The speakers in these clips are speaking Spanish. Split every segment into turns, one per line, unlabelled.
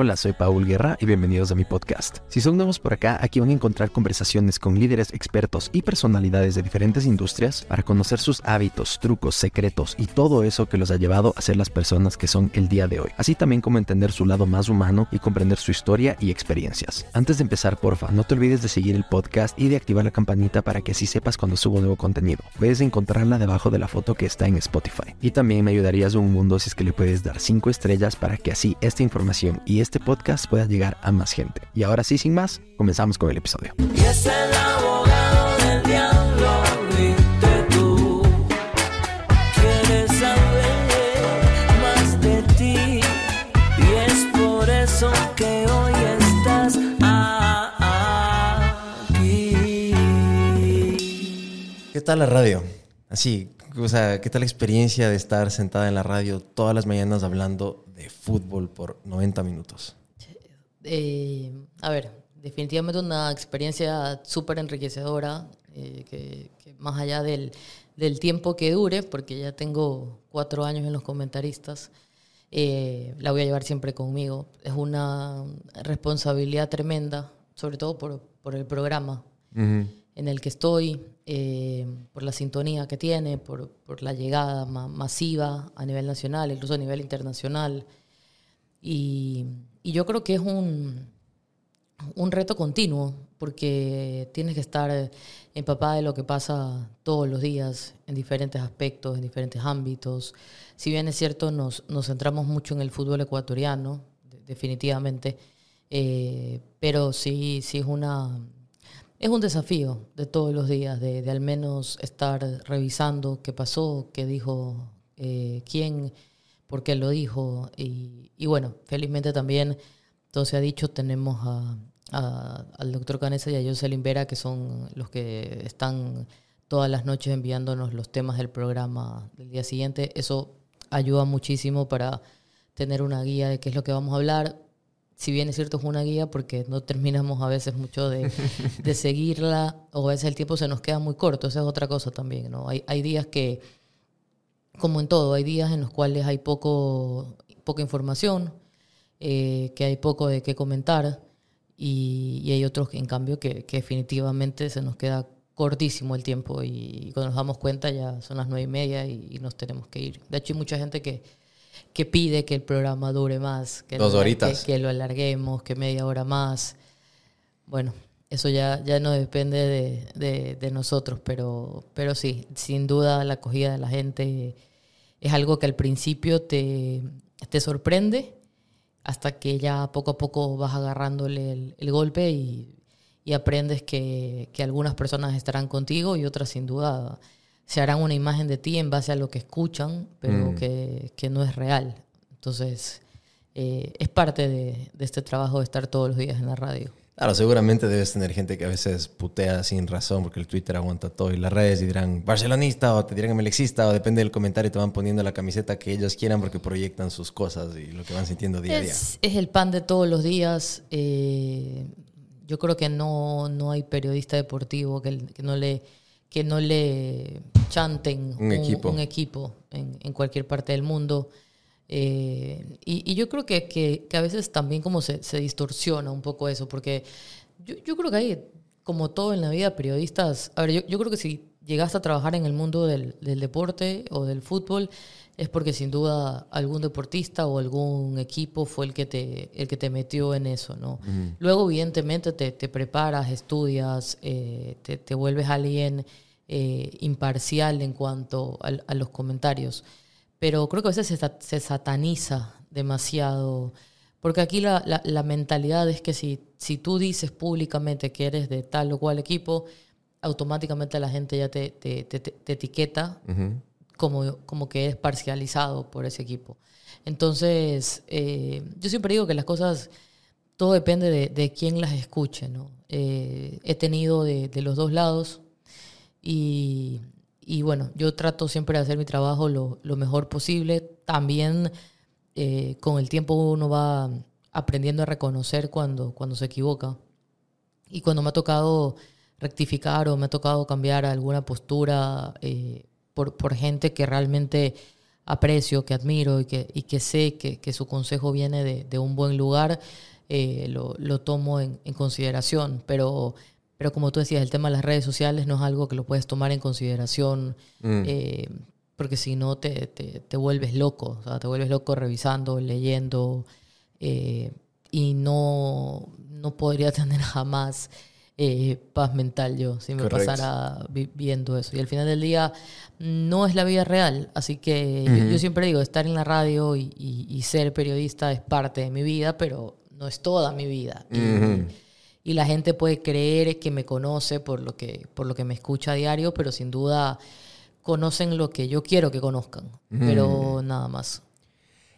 Hola, soy Paul Guerra y bienvenidos a mi podcast. Si son nuevos por acá, aquí van a encontrar conversaciones con líderes, expertos y personalidades de diferentes industrias para conocer sus hábitos, trucos, secretos y todo eso que los ha llevado a ser las personas que son el día de hoy. Así también como entender su lado más humano y comprender su historia y experiencias. Antes de empezar, porfa, no te olvides de seguir el podcast y de activar la campanita para que así sepas cuando subo nuevo contenido. Puedes encontrarla debajo de la foto que está en Spotify. Y también me ayudarías un mundo si es que le puedes dar 5 estrellas para que así esta información y este podcast pueda llegar a más gente. Y ahora sí, sin más, comenzamos con el episodio.
Y es el abogado del diablo, viste tú. Quieres saber más de ti. Y es por eso que hoy estás aquí.
¿Qué tal la radio? Así, o sea, ¿qué tal la experiencia de estar sentada en la radio todas las mañanas hablando de fútbol por 90 minutos?
Eh, a ver, definitivamente una experiencia súper enriquecedora, eh, que, que más allá del, del tiempo que dure, porque ya tengo cuatro años en los comentaristas, eh, la voy a llevar siempre conmigo. Es una responsabilidad tremenda, sobre todo por, por el programa en el que estoy, eh, por la sintonía que tiene, por, por la llegada ma- masiva a nivel nacional, incluso a nivel internacional. Y, y yo creo que es un, un reto continuo, porque tienes que estar empapada de lo que pasa todos los días, en diferentes aspectos, en diferentes ámbitos. Si bien es cierto, nos, nos centramos mucho en el fútbol ecuatoriano, de- definitivamente, eh, pero sí, sí es una... Es un desafío de todos los días, de, al menos estar revisando qué pasó, qué dijo eh, quién, por qué lo dijo. Y, bueno, felizmente también, todo se ha dicho, tenemos a- al doctor Canesa y a Jocelyn Vera, que son los que están todas las noches enviándonos los temas del programa del día siguiente. Eso ayuda muchísimo para tener una guía de qué es lo que vamos a hablar. Si bien es cierto, es una guía porque no terminamos a veces mucho de, de seguirla o a veces el tiempo se nos queda muy corto. Esa es otra cosa también, ¿no? Hay, hay días que, como en todo, hay días en los cuales hay poco, poca información, eh, que hay poco de qué comentar y, y hay otros, en cambio, que, que definitivamente se nos queda cortísimo el tiempo y, cuando nos damos cuenta ya son las nueve y media y, y nos tenemos que ir. De hecho, hay mucha gente que, que pide que el programa dure más, que,
Dos
lo,
horitas.
que, que lo alarguemos, que media hora más. Bueno, eso ya, ya no depende de, de- de nosotros, pero, pero sí, sin duda la acogida de la gente es algo que al principio te, te sorprende hasta que ya poco a poco vas agarrándole el, el golpe y, y aprendes que, que algunas personas estarán contigo y otras sin duda se harán una imagen de ti en base a lo que escuchan, pero
Mm.
que, que no es real. Entonces, eh, es parte de, de este trabajo de estar todos los días en la radio.
Claro, seguramente debes tener gente que a veces putea sin razón porque el Twitter aguanta todo y las redes y dirán barcelonista o te dirán melexista o depende del comentario te van poniendo la camiseta que ellos quieran porque proyectan sus cosas y lo que van sintiendo día a día.
Es, es el pan de todos los días. eh, yo creo que no, no hay periodista deportivo que, que no le que no le chanten
Un equipo.
un equipo en, en cualquier parte del mundo. Eh, y, y yo creo que, que, que a veces también como se, se distorsiona un poco eso, porque yo, yo creo que hay, como todo en la vida, periodistas, a ver, yo, yo creo que si llegaste a trabajar en el mundo del, del deporte o del fútbol, es porque sin duda algún deportista o algún equipo fue el que te, el que te metió en eso, ¿no? Luego, evidentemente, te, te preparas, estudias, eh, te, te vuelves alguien eh, imparcial en cuanto al- a, los comentarios. Pero creo que a veces se, se sataniza demasiado. Porque aquí la, la- la mentalidad es que si, si tú dices públicamente que eres de tal o cual equipo, automáticamente la gente ya te, te- te- te- te etiqueta como, como que eres parcializado por ese equipo. Entonces, eh, yo siempre digo que las cosas, todo depende de, de quién las escuche, ¿no? Eh, he tenido de, de los dos lados y, y bueno, yo trato siempre de hacer mi trabajo lo, lo mejor posible. También eh, con el tiempo uno va aprendiendo a reconocer cuando, cuando se equivoca. Y cuando me ha tocado rectificar o me ha tocado cambiar alguna postura eh, por, por gente que realmente aprecio, que admiro y que, y que sé que, que su consejo viene de, de un buen lugar, eh, lo, lo tomo en, en consideración. Pero, pero como tú decías, el tema de las redes sociales no es algo que lo puedes tomar en consideración. eh, porque si no te, te, te vuelves loco, o sea, te vuelves loco revisando, leyendo, eh, y no, no podría tener jamás eh, paz mental yo si me pasara vi- viendo eso. Y al final del día no es la vida real, así que yo, yo siempre digo, estar en la radio y, y- y ser periodista es parte de mi vida, pero no es toda mi vida. Y- y la gente puede creer que me conoce por lo que, por lo que me escucha a diario, pero sin duda conocen lo que yo quiero que conozcan, pero nada más.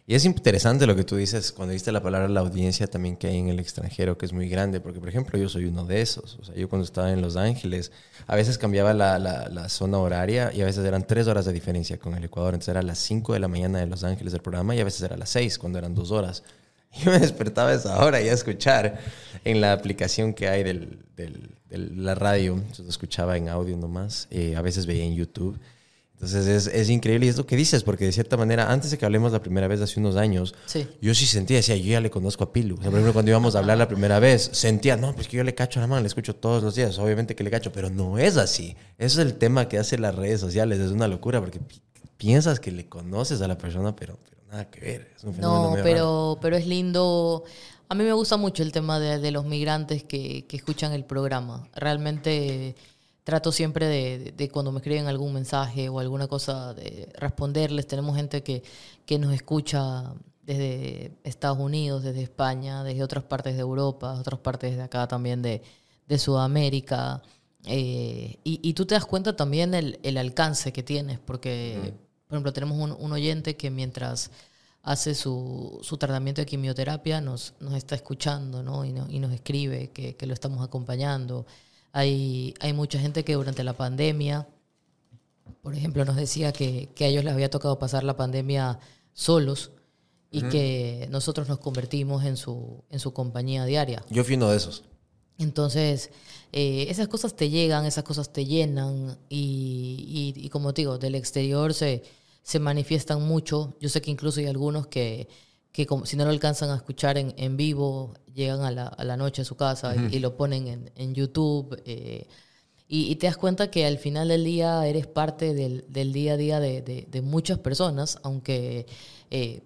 Y es interesante lo que tú dices cuando diste la palabra la audiencia también que hay en el extranjero, que es muy grande, porque por ejemplo yo soy uno de esos. O sea, yo cuando estaba en Los Ángeles, a veces cambiaba la, la- zona horaria y a veces eran tres horas de diferencia con el Ecuador. Entonces era las 5 de la mañana de Los Ángeles el programa y a veces era las 6 cuando eran dos horas. Y me despertaba esa hora y a escuchar en la aplicación que hay del, del- de la radio. Entonces escuchaba en audio nomás. eh, a veces veía en YouTube. Entonces es, es increíble y es lo que dices, porque de cierta manera, antes de que hablemos la primera vez hace unos años,
Sí.
yo sí sentía, decía, yo ya le conozco a Pilu. O sea, por ejemplo, cuando íbamos a hablar la primera vez, sentía, no, pues que yo le cacho a la mano, le escucho todos los días, obviamente que le cacho, pero no es así. Eso es el tema que hace las redes sociales, es una locura, porque pi- piensas que le conoces a la persona, pero, pero nada que ver. Es un fenómeno
No,
raro.
pero, pero es lindo. A mí me gusta mucho el tema de, de los migrantes que, que escuchan el programa. Realmente trato siempre de, de- de cuando me escriben algún mensaje o alguna cosa, de responderles. Tenemos gente que, que nos escucha desde Estados Unidos, desde España, desde otras partes de Europa, otras partes de acá también de, de Sudamérica. Eh, y, y tú te das cuenta también el, el alcance que tienes, porque, por ejemplo, tenemos un, un oyente que mientras hace su, su tratamiento de quimioterapia nos, nos está escuchando ¿no? y, no- y nos escribe que, que lo estamos acompañando. Hay, hay mucha gente que durante la pandemia, por ejemplo, nos decía que, que a ellos les había tocado pasar la pandemia solos y que nosotros nos convertimos en su, en su compañía diaria.
Yo fui uno de esos.
Entonces, eh, esas cosas te llegan, esas cosas te llenan y, y- y como te digo, del exterior se, se manifiestan mucho. Yo sé que incluso hay algunos que, que como, si no lo alcanzan a escuchar en, en vivo, llegan a la, a la noche a su casa y, y lo ponen en, en YouTube. eh, y, y te das cuenta que al final del día eres parte del, del día a día de, de- de muchas personas, aunque eh,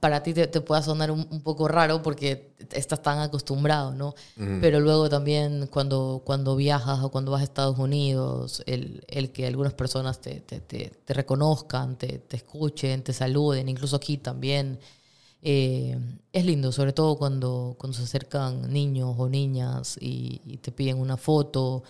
para ti te, te pueda sonar un, un poco raro porque estás tan acostumbrado, ¿no? Pero luego también cuando, cuando viajas o cuando vas a Estados Unidos, el, el que algunas personas te, te, te- te reconozcan, te, te escuchen, te saluden, incluso aquí también, eh, es lindo, sobre todo cuando, cuando se acercan niños o niñas y, y te piden una foto.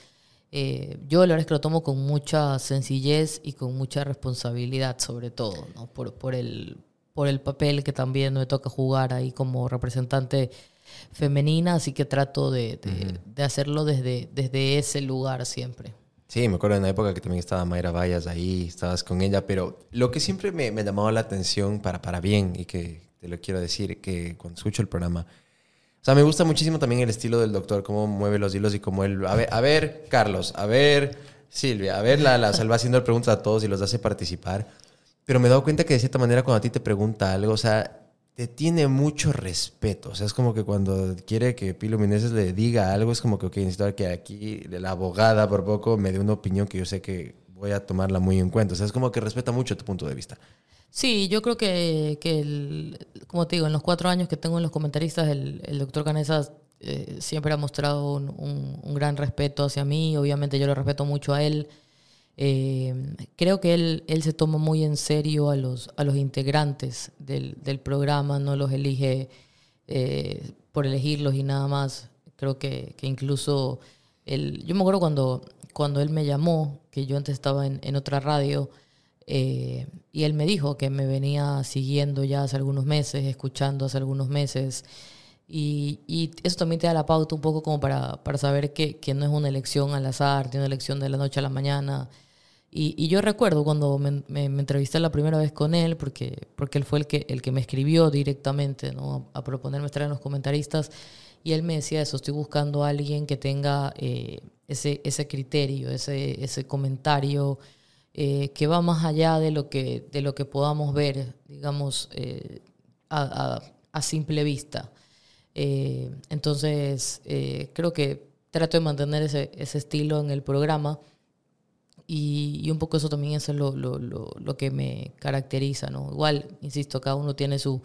Eh, yo la verdad es que lo tomo con mucha sencillez y con mucha responsabilidad, sobre todo, ¿no? por, por, el, por el papel que también me toca jugar ahí como representante femenina, así que trato de, de- de hacerlo desde, desde ese lugar siempre.
Sí, me acuerdo en la época que también estaba Mayra Vallas ahí, estabas con ella, pero lo que siempre me, me llamaba la atención para, para bien y que te lo quiero decir, que cuando escucho el programa, o sea, me gusta muchísimo también el estilo del doctor, cómo mueve los hilos y cómo él, a ver, a ver Carlos, a ver Silvia, a ver Lala, o sea, él va haciendo preguntas a todos y los hace participar, pero me he dado cuenta que de cierta manera cuando a ti te pregunta algo, o sea, te tiene mucho respeto. O sea, es como que cuando quiere que Pilo Meneses le diga algo, es como que, ok, necesito que aquí la abogada por poco me dé una opinión que yo sé que voy a tomarla muy en cuenta. O sea, es como que respeta mucho tu punto de vista.
Sí, yo creo que, que el- como te digo, en los cuatro años que tengo en los comentaristas, el, doctor Canesa eh, siempre ha mostrado un, un- un gran respeto hacia mí. Obviamente yo lo respeto mucho a él. Eh, creo que él, él se toma muy en serio a los, a los integrantes del, del programa, no los elige eh, por elegirlos y nada más. Creo que, que incluso él, yo me acuerdo cuando, cuando él me llamó, que yo antes estaba en, en otra radio, eh, y él me dijo que me venía siguiendo ya hace algunos meses, escuchando hace algunos meses. Y, y eso también te da la pauta un poco como para, para saber que, que no es una elección al azar, tiene una elección de la noche a la mañana. Y, yo recuerdo cuando me, me- entrevisté la primera vez con él, porque, porque él fue el que, el que me escribió directamente ¿no? a, a proponerme estar en los comentaristas, y él me decía eso, estoy buscando a alguien que tenga eh, ese, ese criterio, ese, ese comentario eh, que va más allá de lo que, de lo que podamos ver, digamos, eh, a, a- a simple vista. Eh, entonces, eh, creo que trato de mantener ese, ese estilo en el programa y, y un poco eso también es lo, lo, lo, lo que me caracteriza, ¿no? Igual, insisto, cada uno tiene su,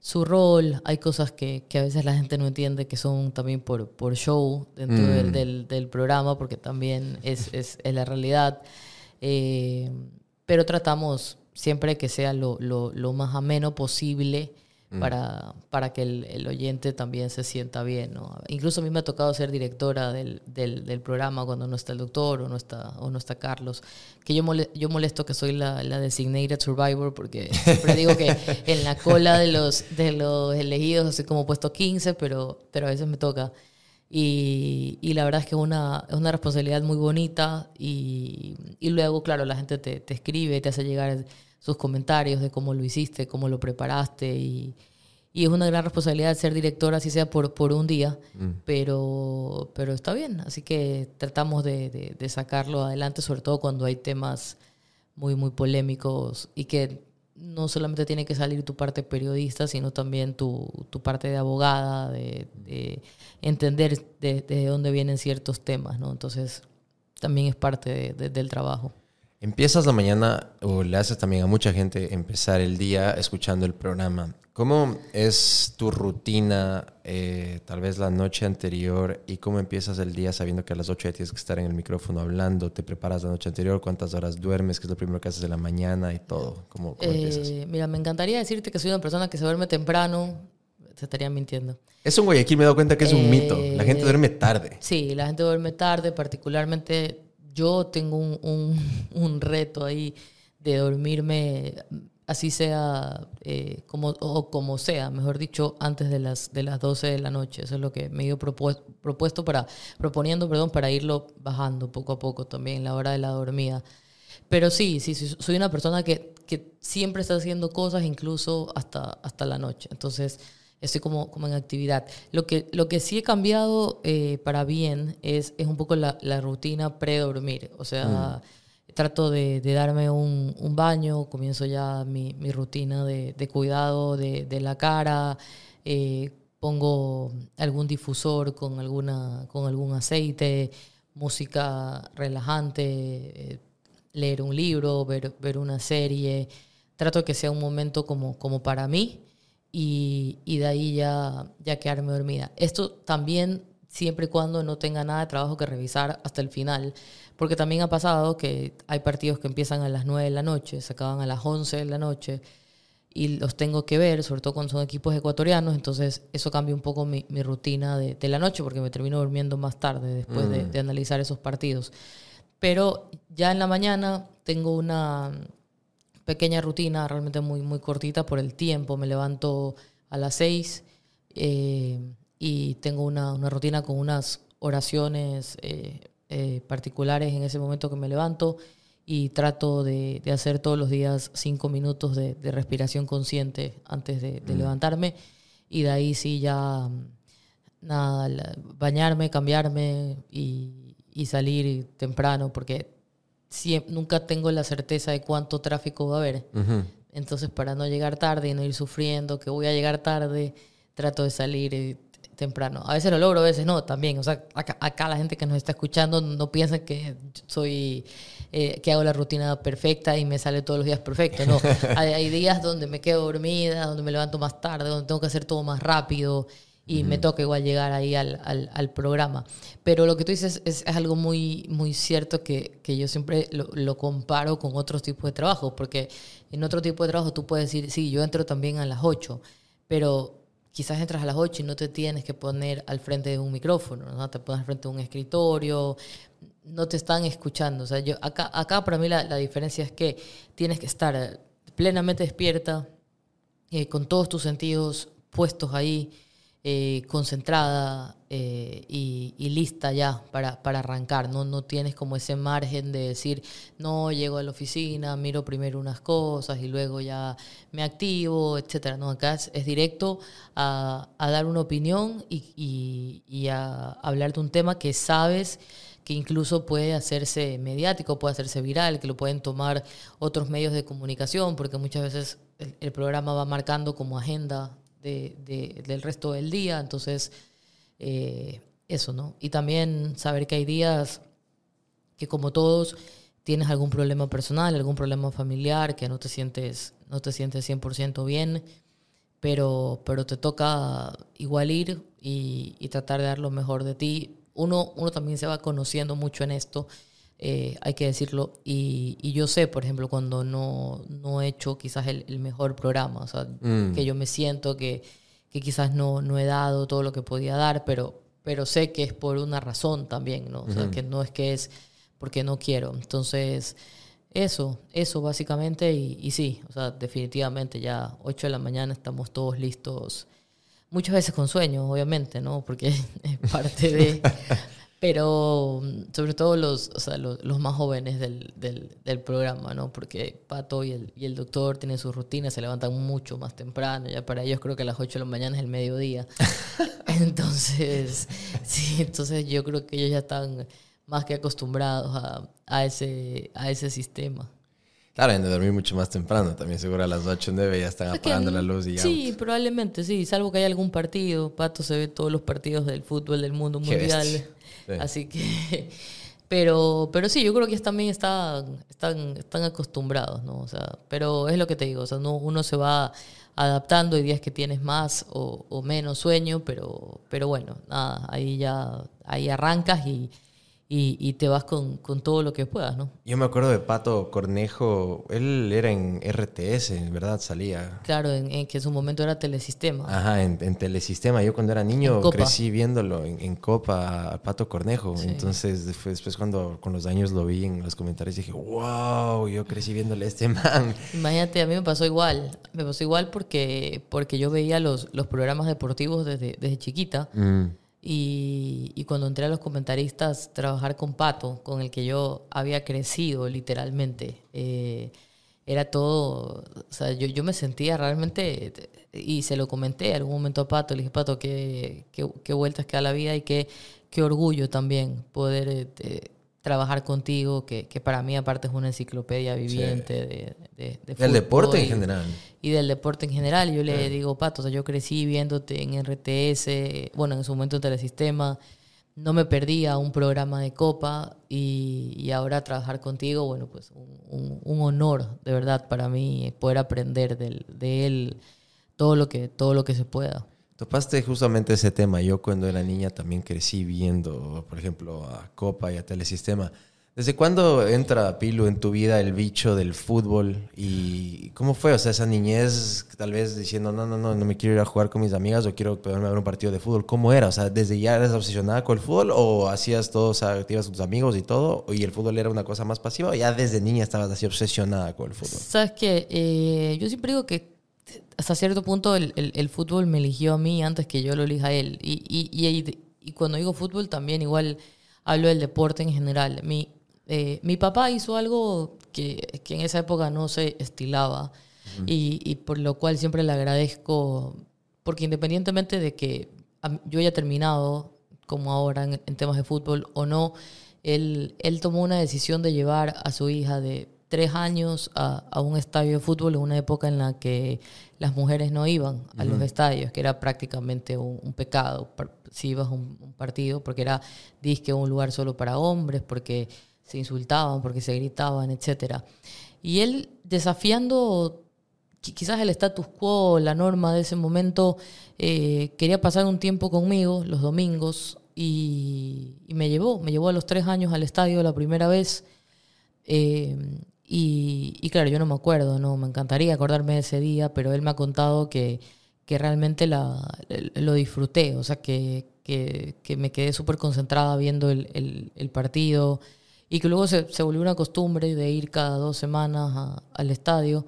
su rol, hay cosas que, que a veces la gente no entiende que son también por, por show dentro del, del, del programa, porque también es, es, es la realidad. Eh, pero tratamos siempre que sea lo, lo, lo más ameno posible para, para que el, el oyente también se sienta bien. ¿no? Incluso a mí me ha tocado ser directora del, del, del programa cuando no está el doctor o no está, o no está Carlos, que yo, mole- yo molesto que soy la, la designated survivor porque siempre digo que en la cola de los, de los elegidos así como puesto 15, pero, pero a veces me toca. Y, y la verdad es que es una, es una responsabilidad muy bonita y, y luego, claro, la gente te, te escribe, te hace llegar sus comentarios de cómo lo hiciste, cómo lo preparaste y, y es una gran responsabilidad ser directora, así sea por, por un día, pero, pero está bien, así que tratamos de, de- de sacarlo adelante, sobre todo cuando hay temas muy, muy polémicos y que no solamente tiene que salir tu parte periodista, sino también tu, tu parte de abogada, de, de entender de, de dónde vienen ciertos temas, ¿no? Entonces, también es parte de- de- del trabajo.
Empiezas la mañana o le haces también a mucha gente empezar el día escuchando el programa. ¿Cómo es tu rutina, eh, tal vez la noche anterior, y cómo empiezas el día sabiendo que a las 8 ya tienes que estar en el micrófono hablando? ¿Te preparas la noche anterior? ¿Cuántas horas duermes? ¿Qué es lo primero que haces de la mañana y todo? ¿Cómo, cómo empiezas?
Eh, mira, me encantaría decirte que soy una persona que se duerme temprano, te estaría mintiendo.
Eso en Guayaquil me he dado cuenta que es un
eh,
mito. La gente duerme tarde.
Sí, la gente duerme tarde, particularmente yo tengo un, un- un reto ahí de dormirme, así sea, eh, como, o como sea, mejor dicho, antes de las, de las 12 de la noche. Eso es lo que me he ido propuesto, para, proponiendo, perdón, para irlo bajando poco a poco también, la hora de la dormida. Pero sí, sí, soy una persona que, que siempre está haciendo cosas, incluso hasta, hasta la noche. Entonces, estoy como, como en actividad. Lo que, lo que sí he cambiado eh, para bien es, es un poco la, la rutina pre-dormir. O sea, trato de, de darme un, un baño, comienzo ya mi, mi rutina de, de cuidado de, de la cara, eh, pongo algún difusor con, alguna, con algún aceite, música relajante, eh, leer un libro, ver, ver una serie. Trato que sea un momento como, como para mí y, y de ahí ya, ya quedarme dormida. Esto también siempre y cuando no tenga nada de trabajo que revisar hasta el final, porque también ha pasado que hay partidos que empiezan a las 9 de la noche, se acaban a las 11 de la noche y los tengo que ver, sobre todo cuando son equipos ecuatorianos, entonces eso cambia un poco mi, mi rutina de, de la noche porque me termino durmiendo más tarde después de, de analizar esos partidos. Pero ya en la mañana tengo una pequeña rutina, realmente muy, muy cortita por el tiempo. Me levanto a las 6 y tengo una, una rutina con unas oraciones eh, eh, particulares en ese momento que me levanto y trato de, de hacer todos los días cinco minutos de, de respiración consciente antes de, de levantarme y de ahí sí ya mm, nada, la- bañarme, cambiarme y, y salir temprano porque siem- nunca tengo la certeza de cuánto tráfico va a haber.
Ujú.
Entonces, para no llegar tarde y no ir sufriendo que voy a llegar tarde, trato de salir eh, temprano. A veces lo logro, a veces no, también. O sea, acá, acá la gente que nos está escuchando no piensa que soy, eh, que hago la rutina perfecta y me sale todos los días perfecto. No, hay, hay días donde me quedo dormida, donde me levanto más tarde, donde tengo que hacer todo más rápido y me toca igual llegar ahí al, al, al programa. Pero lo que tú dices es, es algo muy, muy cierto que, que yo siempre lo, lo comparo con otros tipos de trabajo, porque en otro tipo de trabajo tú puedes decir, sí, yo entro también a las 8, pero quizás entras a las 8 y no te tienes que poner al frente de un micrófono, ¿no? te pones al frente de un escritorio, no te están escuchando. O sea, yo, acá, acá para mí la, diferencia es que tienes que estar plenamente despierta, eh, con todos tus sentidos puestos ahí, eh, concentrada eh, y, lista ya para, para arrancar. ¿no? no tienes como ese margen de decir, no, llego a la oficina, miro primero unas cosas y luego ya me activo, etcétera. No, acá es, es directo a, a dar una opinión y, y- y a hablar de un tema que sabes que incluso puede hacerse mediático, puede hacerse viral, que lo pueden tomar otros medios de comunicación, porque muchas veces el, el programa va marcando como agenda de- de- del resto del día, entonces eh, eso, ¿no? Y también saber que hay días que como todos tienes algún problema personal, algún problema familiar, que no te sientes, no te sientes 100% bien, pero, pero te toca igual ir y, y tratar de dar lo mejor de ti. Uno, uno también se va conociendo mucho en esto, eh, hay que decirlo, y, y yo sé, por ejemplo, cuando no, no he hecho quizás el, el mejor programa, o sea, que yo me siento que, que quizás no, no he dado todo lo que podía dar, pero, pero sé que es por una razón también, ¿no? O sea, que no es que es porque no quiero. Entonces, eso, eso básicamente, y, y sí, o sea, definitivamente ya 8 de la mañana estamos todos listos, muchas veces con sueño, obviamente, ¿no? Porque es parte de... Pero mm, sobre todo los, o sea, los, los más jóvenes del, del, del programa, ¿no? Porque Pato y el, y el doctor tienen sus rutinas, se levantan mucho más temprano, ya para ellos creo que a las 8 de la mañana es el mediodía. entonces, sí, entonces yo creo que ellos ya están más que acostumbrados a, a, ese, a ese sistema.
Claro, han de dormir mucho más temprano. También seguro a las 8 o 9 ya están apagando la luz y ya.
Sí, probablemente sí, salvo que haya algún partido. Pato se ve todos los partidos del fútbol del mundo mundial. Así que. Pero, pero sí, yo creo que también están, están, están acostumbrados, ¿no? O sea, pero es lo que te digo, o sea, no, uno se va adaptando, hay días que tienes más o, o menos sueño, pero, pero bueno, nada, ahí ya, ahí arrancas y, y, y te vas con, con todo lo que puedas, ¿no?
Yo me acuerdo de Pato Cornejo. Él era en RTS, ¿verdad? Salía.
Claro, en, en que en su momento era telesistema.
Ajá, en, en Telesistema. Yo cuando era niño crecí viéndolo en, Copa a Pato Cornejo. Entonces, después, después cuando con los años lo vi en los comentarios, dije, wow, yo crecí viéndole a este man.
Imagínate, a mí me pasó igual. Me pasó igual porque, porque yo veía los, los programas deportivos desde, desde chiquita.
Mm.
Y, y cuando entré a los comentaristas, trabajar con Pato, con el que yo había crecido literalmente, eh, era todo, o sea, yo, yo me sentía realmente, y se lo comenté en algún momento a Pato, le dije, Pato, qué, qué, qué vueltas que da la vida y qué, qué orgullo también poder eh, trabajar contigo, que, que para mí aparte es una enciclopedia viviente de, de, de
Del deporte en general.
y del deporte en general. Yo le digo, Pato, o sea, yo crecí viéndote en RTS, bueno, en su momento en Telesistema, no me perdía un programa de Copa y, y ahora trabajar contigo, bueno, pues un, un- un honor, de verdad, para mí poder aprender del- de él todo lo que, todo lo que se pueda.
Topaste justamente ese tema. Yo cuando era niña también crecí viendo, por ejemplo, a Copa y a Telesistema. ¿Desde cuándo entra, Pilu, en tu vida el bicho del fútbol? ¿Y cómo fue? O sea, esa niñez, tal vez diciendo, no, no, no, no me quiero ir a jugar con mis amigas o quiero poderme ver un partido de fútbol. ¿Cómo era? O sea, ¿desde ya eras obsesionada con el fútbol o hacías todo, o sea, con tus amigos y todo? ¿Y el fútbol era una cosa más pasiva o ya desde niña estabas así obsesionada con el fútbol?
Sabes que yo siempre digo que hasta cierto punto el, el- el fútbol me eligió a mí antes que yo lo elija a él. Y, y, y, y cuando digo fútbol también igual hablo del deporte en general. Mi, eh, mi papá hizo algo que, que en esa época no se estilaba y, y por lo cual siempre le agradezco, porque independientemente de que yo haya terminado como ahora en, en temas de fútbol o no, él, él tomó una decisión de llevar a su hija de tres años a, a un estadio de fútbol en una época en la que las mujeres no iban a los estadios, que era prácticamente un, un pecado si ibas a un, un partido, porque era disque un lugar solo para hombres, porque se insultaban, porque se gritaban, etcétera. Y él desafiando qui- quizás el status quo, la norma de ese momento, eh, quería pasar un tiempo conmigo los domingos y, y me llevó, me llevó a los tres años al estadio la primera vez. Eh, y, claro, yo no me acuerdo, no me encantaría acordarme de ese día, pero él me ha contado que, que realmente la, lo disfruté, o sea, que, que, me quedé súper concentrada viendo el, el- partido y que luego se, se volvió una costumbre de ir cada dos semanas al estadio.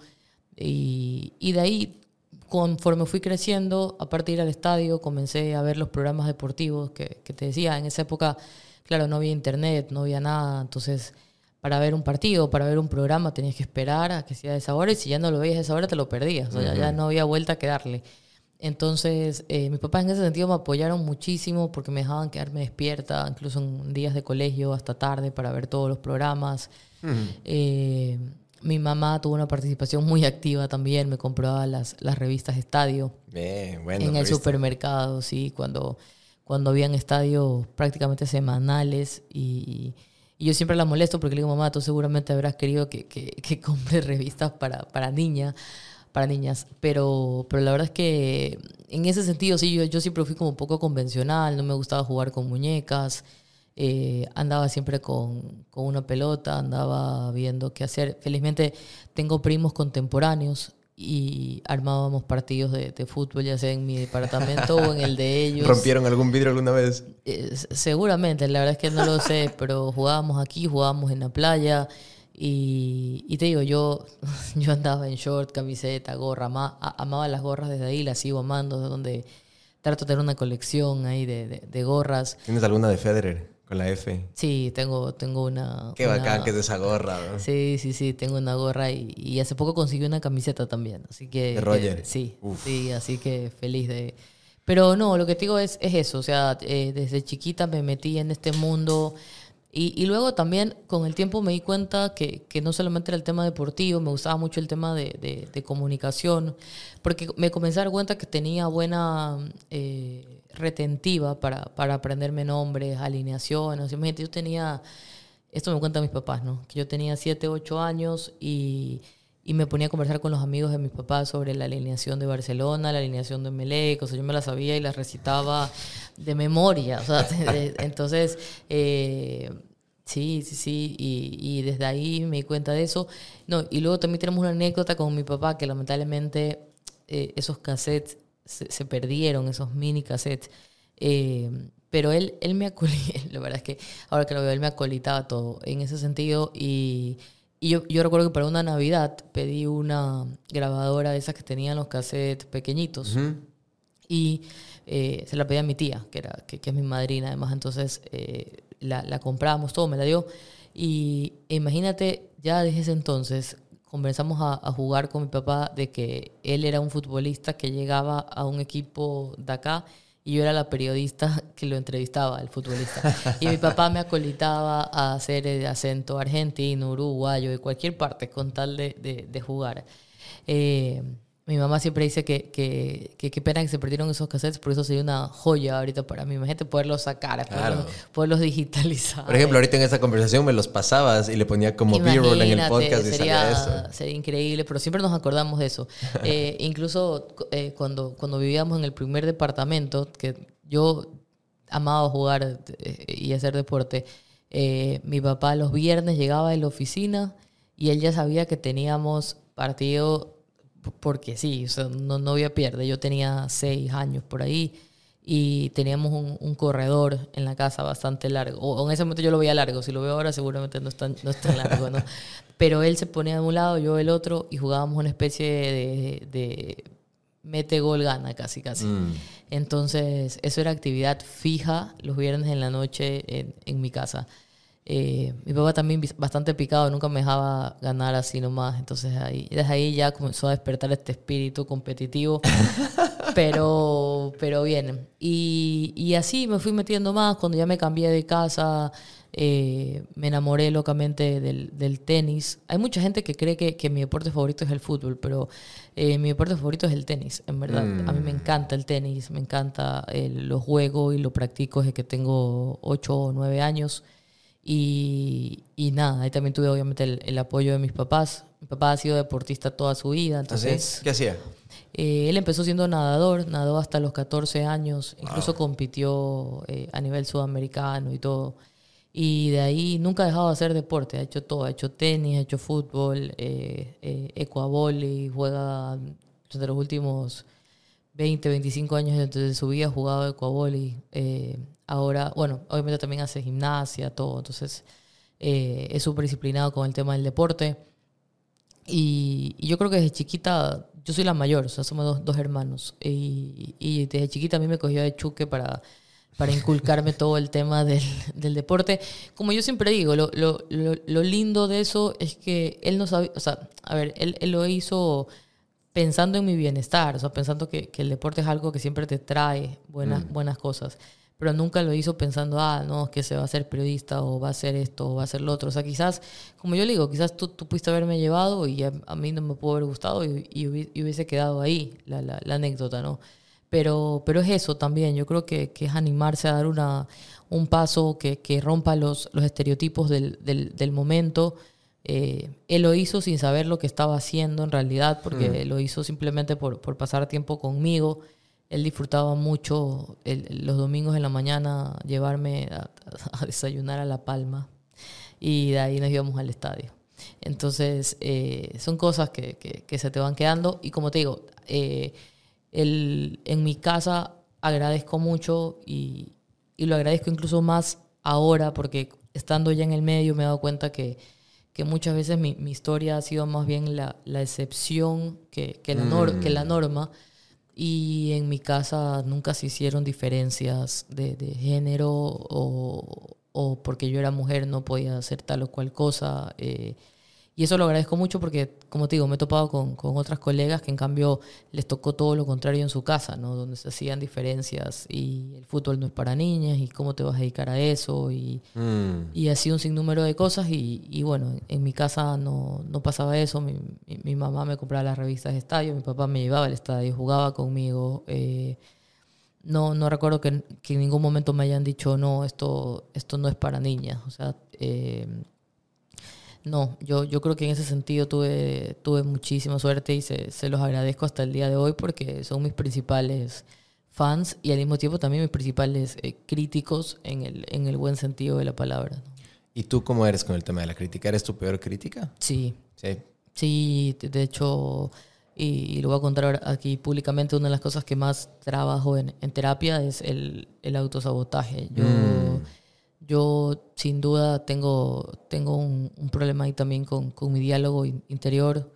Y, y de ahí, conforme fui creciendo, aparte de ir al estadio, comencé a ver los programas deportivos que, que te decía. En esa época, claro, no había internet, no había nada. Entonces, para ver un partido, para ver un programa, tenías que esperar a que sea de esa hora. Y si ya no lo veías a esa hora, te lo perdías. O sea, ya- ya no había vuelta que darle. Entonces, eh, mis papás en ese sentido me apoyaron muchísimo porque me dejaban quedarme despierta, incluso en días de colegio hasta tarde para ver todos los programas. Eh, mi mamá tuvo una participación muy activa también, me compraba las, las revistas Estadio
Bien, bueno.
en el supermercado, sí, cuando, cuando habían estadios prácticamente semanales y, y yo siempre la molesto porque le digo, mamá, tú seguramente habrás querido que, que, compre revistas para, para para niñas, pero, pero la verdad es que en ese sentido, sí, yo, yo siempre fui como un poco convencional, no me gustaba jugar con muñecas, eh, andaba siempre con, con una pelota, andaba viendo qué hacer. Felizmente tengo primos contemporáneos y armábamos partidos de, de fútbol, ya sea en mi departamento o en el de ellos.
¿Rompieron algún vidrio alguna vez?
Eh, seguramente, la verdad es que no lo sé, pero jugábamos aquí, jugábamos en la playa y, y te digo, yo, yo andaba en short, camiseta, gorra, ama- amaba las gorras desde ahí, las sigo amando, de donde trato de tener una colección ahí de, de- de gorras.
¿Tienes alguna de Federer con la F?
Sí, tengo, tengo una...
Qué
una-
bacán que es esa gorra. ¿no?
Sí, sí, sí, tengo una gorra y, y hace poco conseguí una camiseta también, así que...
De Roger.
sí,
Uf.
sí, así que feliz de... Pero no, lo que te digo es, es eso, o sea, eh, desde chiquita me metí en este mundo y, y luego también con el tiempo me di cuenta que, que no solamente era el tema deportivo, me gustaba mucho el tema de, de- de comunicación, porque me comencé a dar cuenta que tenía buena eh, retentiva para, para aprenderme nombres, alineaciones, imagínate, yo tenía esto me cuentan mis papás, ¿no? Que yo tenía 7, 8 años y, y me ponía a conversar con los amigos de mis papás sobre la alineación de Barcelona, la alineación de Melec, o yo me la sabía y la recitaba de memoria, entonces, eh, sí, sí, sí, y, y desde ahí me di cuenta de eso. No, y luego también tenemos una anécdota con mi papá que lamentablemente eh, esos cassettes se, se perdieron, esos mini cassettes. Eh, pero él, él me acolitaba, la verdad es que ahora que lo veo, él me acolitaba todo en ese sentido. Y, y yo, yo recuerdo que para una Navidad pedí una grabadora de esas que tenían los cassettes pequeñitos. Y eh, se la pedí a mi tía, que, era, que, que es mi madrina además. Entonces eh, la, la compramos, todo, me la dio. Y imagínate, ya desde ese entonces comenzamos a, jugar con mi papá de que él era un futbolista que llegaba a un equipo de acá y yo era la periodista que lo entrevistaba, el futbolista. Y mi papá me acolitaba a hacer el acento argentino, uruguayo, de cualquier parte, con tal de, de- de jugar. Eh, mi mamá siempre dice que, que, que qué pena que se perdieron esos cassettes, por eso sería una joya ahorita para mí. Imagínate poderlos sacar,
Claro.
poderlos, poderlos digitalizar.
Por ejemplo, ahorita en esta conversación me los pasabas y le ponía como B-roll en el podcast y
sería,
salía eso.
sería increíble, pero siempre nos acordamos de eso. Eh, incluso eh, cuando, cuando vivíamos en el primer departamento, que yo amaba jugar eh, y hacer deporte, eh, mi papá los viernes llegaba de la oficina y él ya sabía que teníamos partido porque sí, o sea, no, no había pierde. Yo tenía seis años por ahí y teníamos un, un corredor en la casa bastante largo. O en ese momento yo lo veía largo, si lo veo ahora seguramente no es tan, no es tan largo, ¿no? Pero él se ponía de un lado, yo del otro y jugábamos una especie de, de mete gol gana casi casi.
Mm.
Entonces, eso era actividad fija los viernes en la noche en, en mi casa. Eh, mi papá también bastante picado, nunca me dejaba ganar así nomás. Entonces, ahí, desde ahí ya comenzó a despertar este espíritu competitivo. pero, pero bien. Y, y así me fui metiendo más. Cuando ya me cambié de casa, eh, me enamoré locamente del, del tenis. Hay mucha gente que cree que, que mi deporte favorito es el fútbol, pero eh, mi deporte favorito es el tenis, en verdad. A mí me encanta el tenis, me encanta, eh, lo juego y lo practico desde que tengo 8 o 9 años. Y, y nada, ahí también tuve obviamente el, el apoyo de mis papás. Mi papá ha sido deportista toda su vida,
¿Ah,
entonces
¿Qué hacía?
eh, él empezó siendo nadador, nadó hasta los 14 años, incluso compitió eh, a nivel sudamericano y todo. Y de ahí nunca ha dejado de hacer deporte, ha hecho todo, ha hecho tenis, ha hecho fútbol, eh, eh, ecuavoli, juega desde los últimos 20, 25 años de su vida jugado ecuavoli. Eh, ahora, bueno, obviamente también hace gimnasia, todo, entonces eh, es súper disciplinado con el tema del deporte. Y, yo creo que desde chiquita, yo soy la mayor, o sea, somos dos, dos hermanos. Y, desde chiquita a mí me cogió de chuque para, para inculcarme todo el tema del, del deporte. Como yo siempre digo, lo, lo, lo, lo lindo de eso es que él no sabía, o sea, a ver, él, él lo hizo pensando en mi bienestar, o sea, pensando que, que el deporte es algo que siempre te trae buenas,
Mm.
buenas cosas. Pero nunca lo hizo pensando, ah, no, es que se va a ser periodista o va a hacer esto o va a hacer lo otro. O sea, quizás, como yo le digo, quizás tú, tú pudiste haberme llevado y a, a mí no me pudo haber gustado y, y hubiese quedado ahí la, la- la anécdota, ¿no? Pero, pero es eso también. Yo creo que, que es animarse a dar una, un paso que, que rompa los, los estereotipos del, del, del momento. Eh, él lo hizo sin saber lo que estaba haciendo en realidad, porque lo hizo simplemente por, por pasar tiempo conmigo. Él disfrutaba mucho el- los domingos en la mañana llevarme a, a desayunar a La Palma y de ahí nos íbamos al estadio. Entonces, eh, son cosas que, que- que se te van quedando y como te digo, eh, el- en mi casa agradezco mucho y, y lo agradezco incluso más ahora porque estando ya en el medio me he dado cuenta que, que muchas veces mi, mi historia ha sido más bien la, la excepción que, que la nor- que la norma. Y en mi casa nunca se hicieron diferencias de, de género o, o porque yo era mujer no podía hacer tal o cual cosa. eh, y eso lo agradezco mucho porque, como te digo, me he topado con, con otras colegas que en cambio les tocó todo lo contrario en su casa, ¿no? Donde se hacían diferencias y el fútbol no es para niñas y cómo te vas a dedicar a eso y,
Mm.
y así un sinnúmero de cosas y, y bueno, en mi casa no, no pasaba eso, mi, mi- mi mamá me compraba las revistas de estadio, mi papá me llevaba al estadio, jugaba conmigo, eh, no, no recuerdo que, que en ningún momento me hayan dicho, no, esto, esto no es para niñas, o sea, eh, no, yo, yo creo que en ese sentido tuve, tuve muchísima suerte y se, se los agradezco hasta el día de hoy porque son mis principales fans y al mismo tiempo también mis principales eh, críticos en el, en el buen sentido de la palabra. ¿no?
¿Y tú cómo eres con el tema de la crítica? ¿Eres tu peor crítica?
Sí,
Sí.
sí, de- hecho, y, y lo voy a contar aquí públicamente, una de las cosas que más trabajo en, en terapia es el, el autosabotaje. Yo, yo sin duda tengo, tengo un, un problema ahí también con, con mi diálogo in- interior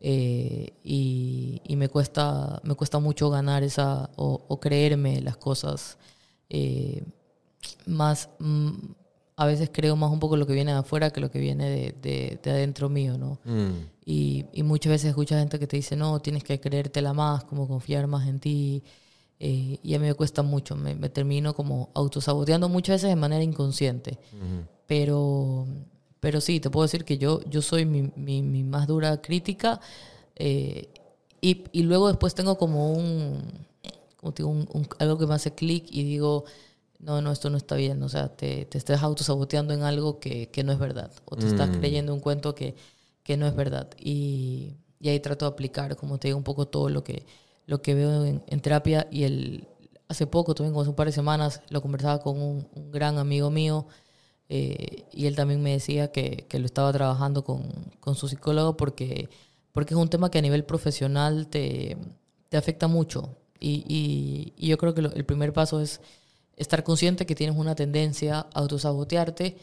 eh, y, y me, cuesta, me cuesta mucho ganar esa o, o creerme las cosas. eh, más, mm, a veces creo más un poco lo que viene de afuera que lo que viene de, de, de adentro mío, ¿no?
Mm.
Y, y muchas veces escuchas gente que te dice, no, tienes que creértela más, como confiar más en ti. Eh, y a mí me cuesta mucho, me, me termino como autosaboteando muchas veces de manera inconsciente. Pero, pero sí, te puedo decir que yo, yo soy mi, mi, mi más dura crítica. eh, y, y luego después tengo como un, como digo, un- un- algo que me hace clic y digo, no, no, esto no está bien. O sea, te, te estás autosaboteando en algo que, que no es verdad. O te estás creyendo un cuento que, que no es verdad. Y, y ahí trato de aplicar, como te digo, un poco todo lo que, lo que veo en, en terapia. Y el, hace poco, también como hace un par de semanas, lo conversaba con un, un gran amigo mío. eh, y él también me decía que, que lo estaba trabajando con, con su psicólogo porque, porque es un tema que a nivel profesional te, te afecta mucho. Y, y- y yo creo que lo- el primer paso es estar consciente que tienes una tendencia a autosabotearte,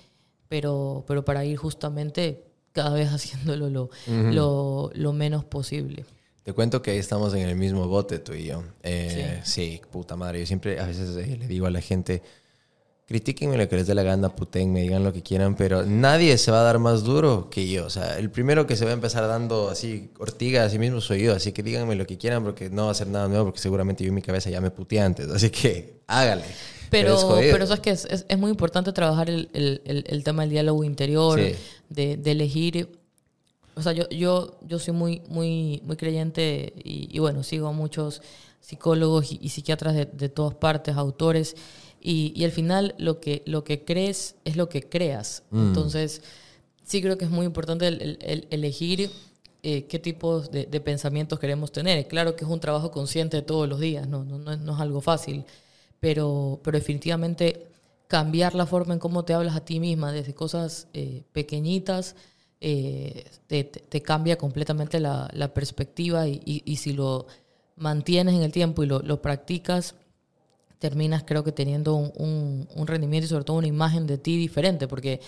pero, pero para ir justamente cada vez haciéndolo lo, lo, lo menos posible.
Te cuento que ahí estamos en el mismo bote tú y yo. Eh, sí. puta madre. Yo siempre a veces eh, le digo a la gente, critíquenme lo que les dé la gana, putenme, digan lo que quieran, pero nadie se va a dar más duro que yo. O sea, el primero que se va a empezar dando así ortiga a sí mismo soy yo. Así que díganme lo que quieran porque no va a ser nada nuevo porque seguramente yo en mi cabeza ya me puteé antes. Así que hágale.
Pero,
es
pero sabes que es, es, es muy importante trabajar el, el, el, el tema del diálogo interior,
Sí.
de, de elegir. O sea, yo, yo, yo soy muy, muy, muy creyente y, y bueno, sigo a muchos psicólogos y, y psiquiatras de, de todas partes, autores, y, y al final lo que, lo que crees es lo que creas. Entonces, sí creo que es muy importante el, el- el elegir eh, qué tipos de, de pensamientos queremos tener. Claro que es un trabajo consciente de todos los días, no, no, no es, no es algo fácil, pero, pero definitivamente cambiar la forma en cómo te hablas a ti misma, desde cosas eh, pequeñitas, eh, te, te- cambia completamente la, la perspectiva y, y- y si lo mantienes en el tiempo y lo, lo practicas, terminas creo que teniendo un, un- un rendimiento y sobre todo una imagen de ti diferente, porque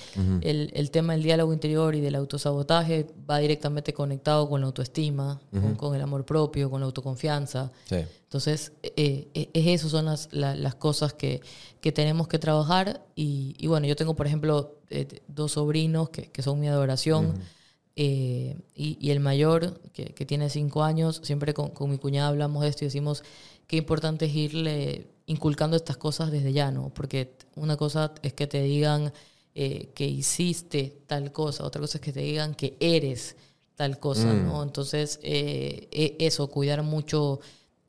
el, el tema del diálogo interior y del autosabotaje va directamente conectado con la autoestima, con, con el amor propio, con la autoconfianza.
Sí.
Entonces, eh, eh, es eso son las, la- las cosas que, que tenemos que trabajar. Y, y bueno, yo tengo, por ejemplo, eh, dos sobrinos que, que son mi adoración. Eh, y, y el mayor, que, que tiene cinco años, siempre con, con mi cuñada hablamos de esto y decimos qué importante es irle inculcando estas cosas desde ya, ¿no? Porque una cosa es que te digan eh, que hiciste tal cosa, otra cosa es que te digan que eres tal cosa, ¿no? Entonces, eh, e- eso, cuidar mucho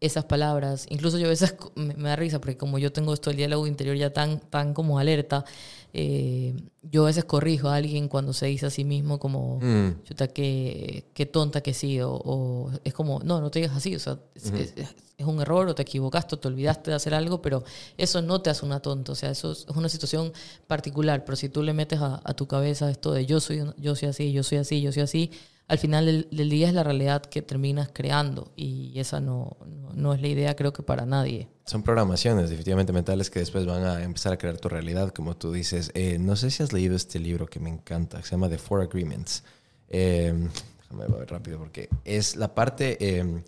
esas palabras. Incluso yo a veces me, me da risa porque como yo tengo esto del diálogo interior ya tan, tan como alerta, eh, yo a veces corrijo a alguien cuando se dice a sí mismo como,
Mm.
chuta, qué, qué tonta que sí, o, o es como, no, no te digas así, o sea, es, es- es un error o te equivocaste o te olvidaste de hacer algo, pero eso no te hace una tonta, o sea, eso es una situación particular, pero si tú le metes a, a tu cabeza esto de yo soy, yo soy así, yo soy así, yo soy así, al final del, del día es la realidad que terminas creando y esa no, no, no es la idea creo que para nadie.
Son programaciones definitivamente mentales que después van a empezar a crear tu realidad, como tú dices. Eh, no sé si has leído este libro que me encanta, que se llama The Four Agreements. Eh, déjame ver rápido porque es la parte, eh,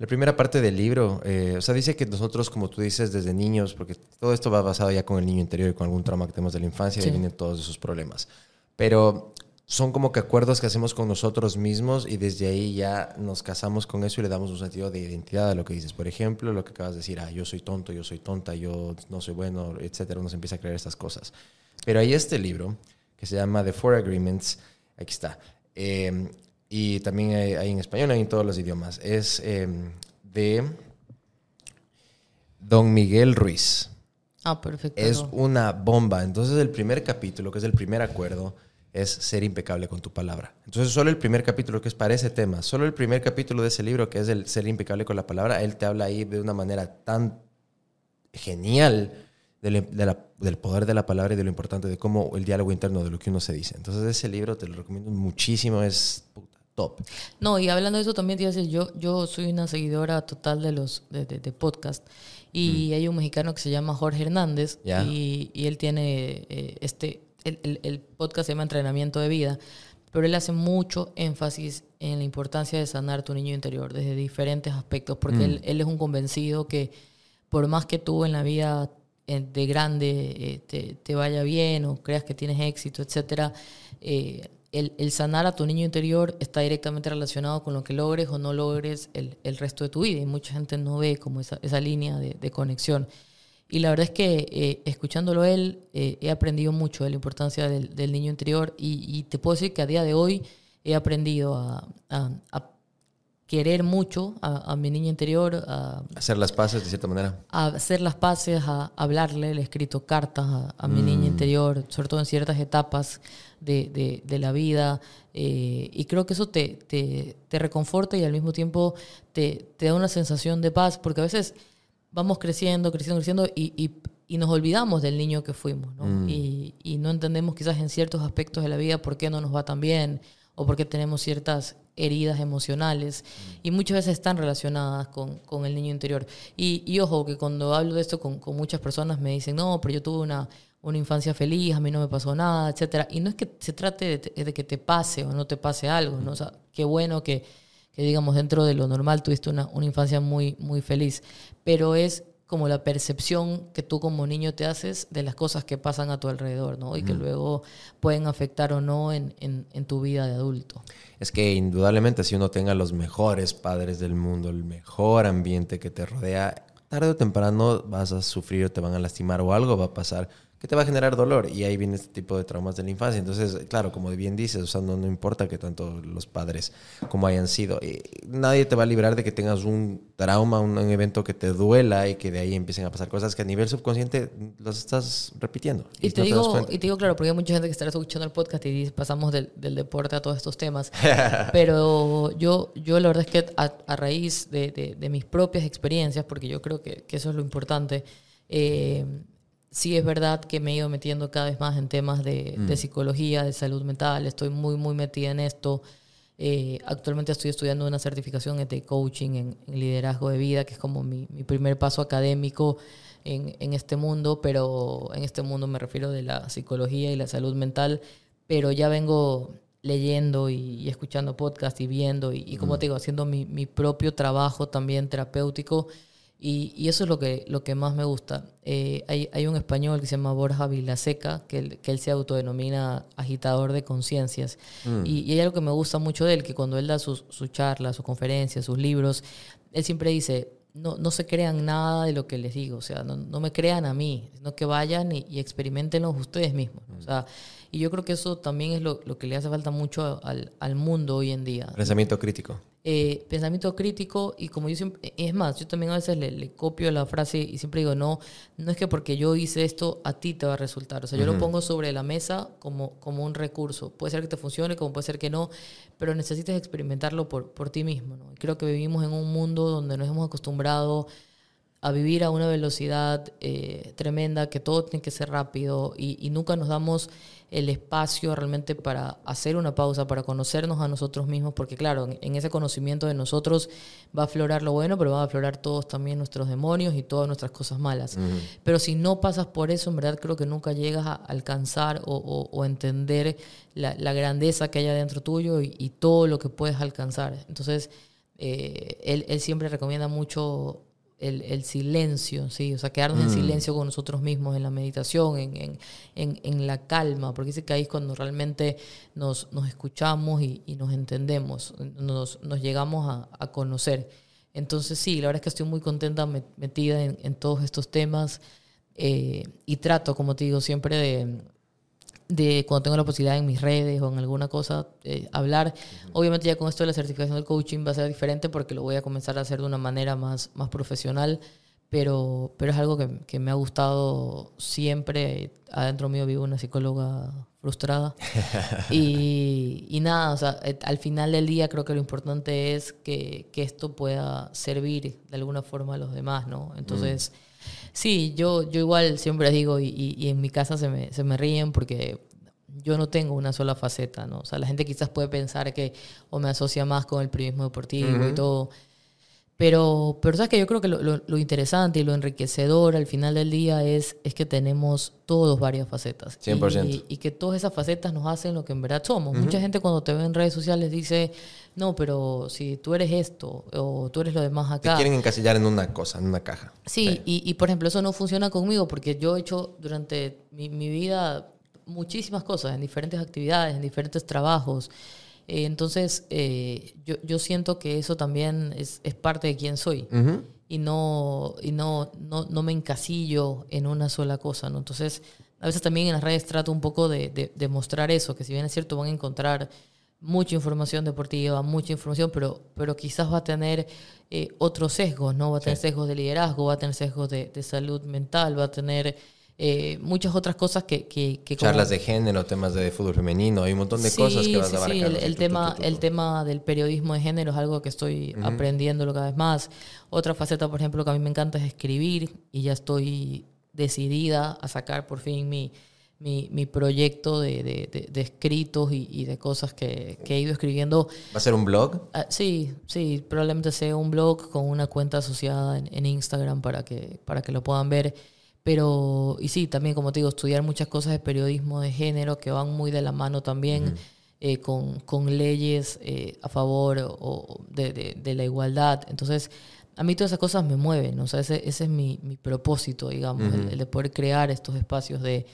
la primera parte del libro. eh, o sea, dice que nosotros, como tú dices, desde niños, porque todo esto va basado ya con el niño interior y con algún trauma que tenemos de la infancia, y
Sí.
ahí vienen todos esos problemas. Pero son como que acuerdos que hacemos con nosotros mismos y desde ahí ya nos casamos con eso y le damos un sentido de identidad a lo que dices. Por ejemplo, lo que acabas de decir, ah, yo soy tonto, yo soy tonta, yo no soy bueno, etcétera. Uno se empieza a creer estas cosas. Pero hay este libro que se llama The Four Agreements. Aquí está. Eh, y también hay, hay en español, hay en todos los idiomas. Es eh, de Don Miguel Ruiz
Ah, perfecto.
es una bomba. Entonces el primer capítulo, que es el primer acuerdo, es ser impecable con tu palabra. Entonces solo el primer capítulo, que es para ese tema, solo el primer capítulo de ese libro, que es el ser impecable con la palabra, él te habla ahí de una manera tan genial del, de la- del poder de la palabra y de lo importante de cómo el diálogo interno de lo que uno se dice. Entonces ese libro te lo recomiendo muchísimo, es top.
No, y hablando de eso también te iba a decir, yo, yo soy una seguidora total de los de, de- de podcast y hay un mexicano que se llama Jorge Hernández y, y él tiene eh, este, el, el- el podcast se llama Entrenamiento de Vida, pero él hace mucho énfasis en la importancia de sanar tu niño interior desde diferentes aspectos, porque él, él es un convencido que por más que tú en la vida eh, de grande eh, te, te vaya bien o creas que tienes éxito, etcétera, eh, el, el sanar a tu niño interior está directamente relacionado con lo que logres o no logres el, el resto de tu vida. Y mucha gente no ve como esa, esa línea de, de conexión. Y la verdad es que eh, escuchándolo él, eh, he aprendido mucho de la importancia del, del niño interior y, te puedo decir que a día de hoy he aprendido a querer mucho a, a mi niño interior, a,
Hacer las paces de cierta manera.
a hacer las paces, a hablarle, le he escrito cartas a, a mi niña interior, sobre todo en ciertas etapas de, de- de la vida. eh, y creo que eso te, te, te reconforta y al mismo tiempo te, te da una sensación de paz, porque a veces vamos creciendo, creciendo, creciendo y, y- y nos olvidamos del niño que fuimos, ¿no? Y, y no entendemos quizás en ciertos aspectos de la vida por qué no nos va tan bien o por qué tenemos ciertas heridas emocionales y muchas veces están relacionadas con, con el niño interior. Y, y ojo, que cuando hablo de esto con, con muchas personas me dicen, no, pero yo tuve una, una infancia feliz, a mí no me pasó nada, etcétera Y no es que se trate de, que te pase o no te pase algo, ¿no? O sea, qué bueno que, que digamos, dentro de lo normal tuviste una, una infancia muy, muy feliz, pero es como la percepción que tú como niño te haces de las cosas que pasan a tu alrededor, ¿no? Y que luego pueden afectar o no en, en, en tu vida de adulto.
Es que indudablemente si uno tenga los mejores padres del mundo, el mejor ambiente que te rodea, tarde o temprano vas a sufrir o te van a lastimar o algo va a pasar que te va a generar dolor y ahí viene este tipo de traumas de la infancia. Entonces, claro, como bien dices, o sea, no, no importa que tanto los padres como hayan sido, eh, nadie te va a librar de que tengas un trauma, un, un evento que te duela y que de ahí empiecen a pasar cosas que a nivel subconsciente los estás repitiendo.
Y te,
no
digo, y te digo, claro, porque hay mucha gente que estará escuchando el podcast y dice, pasamos del, del deporte a todos estos temas. Pero yo, yo la verdad es que a, a raíz de, de- de mis propias experiencias, porque yo creo que, que eso es lo importante, eh, sí es verdad que me he ido metiendo cada vez más en temas de, de psicología, de salud mental, estoy muy, muy metida en esto. Eh, actualmente estoy estudiando una certificación de coaching en, en liderazgo de vida, que es como mi, mi primer paso académico en, en este mundo, pero en este mundo me refiero de la psicología y la salud mental, pero ya vengo leyendo y, y escuchando podcast y viendo y, y como te digo, haciendo mi, mi propio trabajo también terapéutico Y, y eso es lo que, lo que más me gusta. Eh, hay, hay un español que se llama Borja Vilaseca, que, él- que él se autodenomina agitador de conciencias. Y, y hay algo que me gusta mucho de él, que cuando él da sus, sus charlas, sus conferencias, sus libros, él siempre dice, no, no se crean nada de lo que les digo, o sea, no, no me crean a mí, sino que vayan y, y experimentenlo ustedes mismos. O sea, y yo creo que eso también es lo, lo que le hace falta mucho al, al mundo hoy en día
Pensamiento crítico.
Eh, pensamiento crítico y como yo siempre, es más, yo también a veces le, le copio la frase y siempre digo, no, no es que porque yo hice esto a ti te va a resultar, o sea, yo lo pongo sobre la mesa como, como un recurso, puede ser que te funcione, como puede ser que no, pero necesitas experimentarlo por, por ti mismo, ¿no? Creo que vivimos en un mundo donde nos hemos acostumbrado a vivir a una velocidad eh, tremenda, que todo tiene que ser rápido y, y nunca nos damos el espacio realmente para hacer una pausa, para conocernos a nosotros mismos, porque claro, en, en ese conocimiento de nosotros va a aflorar lo bueno, pero van a aflorar todos también nuestros demonios y todas nuestras cosas malas. Pero si no pasas por eso, en verdad creo que nunca llegas a alcanzar o, o- o entender la, la grandeza que hay adentro tuyo y, y todo lo que puedes alcanzar. Entonces, eh, él, él siempre recomienda mucho el, el silencio, ¿sí? O sea, quedarnos en silencio con nosotros mismos, en la meditación, en, en, en, en la calma, porque dice que ahí es cuando realmente nos, nos escuchamos y, y nos entendemos, nos, nos llegamos a, a conocer. Entonces, sí, la verdad es que estoy muy contenta met- metida en, en todos estos temas eh, y trato, como te digo, siempre de de cuando tengo la posibilidad en mis redes o en alguna cosa, eh, hablar. Obviamente ya con esto de la certificación del coaching va a ser diferente porque lo voy a comenzar a hacer de una manera más, más profesional, pero, pero es algo que, que me ha gustado siempre. Adentro mío vivo una psicóloga frustrada. y, y nada, o sea, al final del día creo que lo importante es que, que esto pueda servir de alguna forma a los demás, ¿no? Entonces... Sí, yo, yo igual siempre digo, y, y- y en mi casa se me, se me ríen porque yo no tengo una sola faceta, ¿no? O sea, la gente quizás puede pensar que o me asocia más con el periodismo deportivo y todo. Pero, pero sabes que yo creo que lo, lo- lo interesante y lo enriquecedor al final del día es, es que tenemos todos varias facetas.
100%.
Y, y que todas esas facetas nos hacen lo que en verdad somos. Mucha gente cuando te ve en redes sociales dice, no, pero si tú eres esto o tú eres lo demás
Te
acá.
quieren encasillar en una cosa, en una caja.
Sí, Y, y por ejemplo, eso no funciona conmigo porque yo he hecho durante mi, mi vida muchísimas cosas, en diferentes actividades, en diferentes trabajos. Eh, entonces, eh, yo, yo siento que eso también es, es parte de quién soy. Y, no, y no, no, no me encasillo en una sola cosa. ¿no? Entonces, a veces también en las redes trato un poco de, de, de mostrar eso, que si bien es cierto, van a encontrar mucha información deportiva, mucha información, pero, pero quizás va a tener eh, otros sesgos, ¿no? Va a tener sesgos de liderazgo, va a tener sesgos de, de salud mental, va a tener eh, muchas otras cosas que... que, que como-
Charlas de género, temas de fútbol femenino, hay un montón de
Sí,
cosas que vas
sí,
a abarcar.
sí, el, el tema, el tema del periodismo de género es algo que estoy aprendiéndolo cada vez más. Otra faceta, por ejemplo, que a mí me encanta es escribir y ya estoy decidida a sacar por fin mi, mi, mi proyecto de, de- de- de escritos y, y de cosas que, que he ido escribiendo.
¿Va a ser un blog?
Ah, sí, sí, probablemente sea un blog con una cuenta asociada en, en Instagram para que, para que lo puedan ver. Pero, y sí, también, como te digo, estudiar muchas cosas de periodismo de género que van muy de la mano también eh, con, con leyes eh, a favor o, o de, de- de la igualdad. Entonces, a mí todas esas cosas me mueven, o sea, ese, ese es mi, mi propósito, digamos, el, el de poder crear estos espacios de,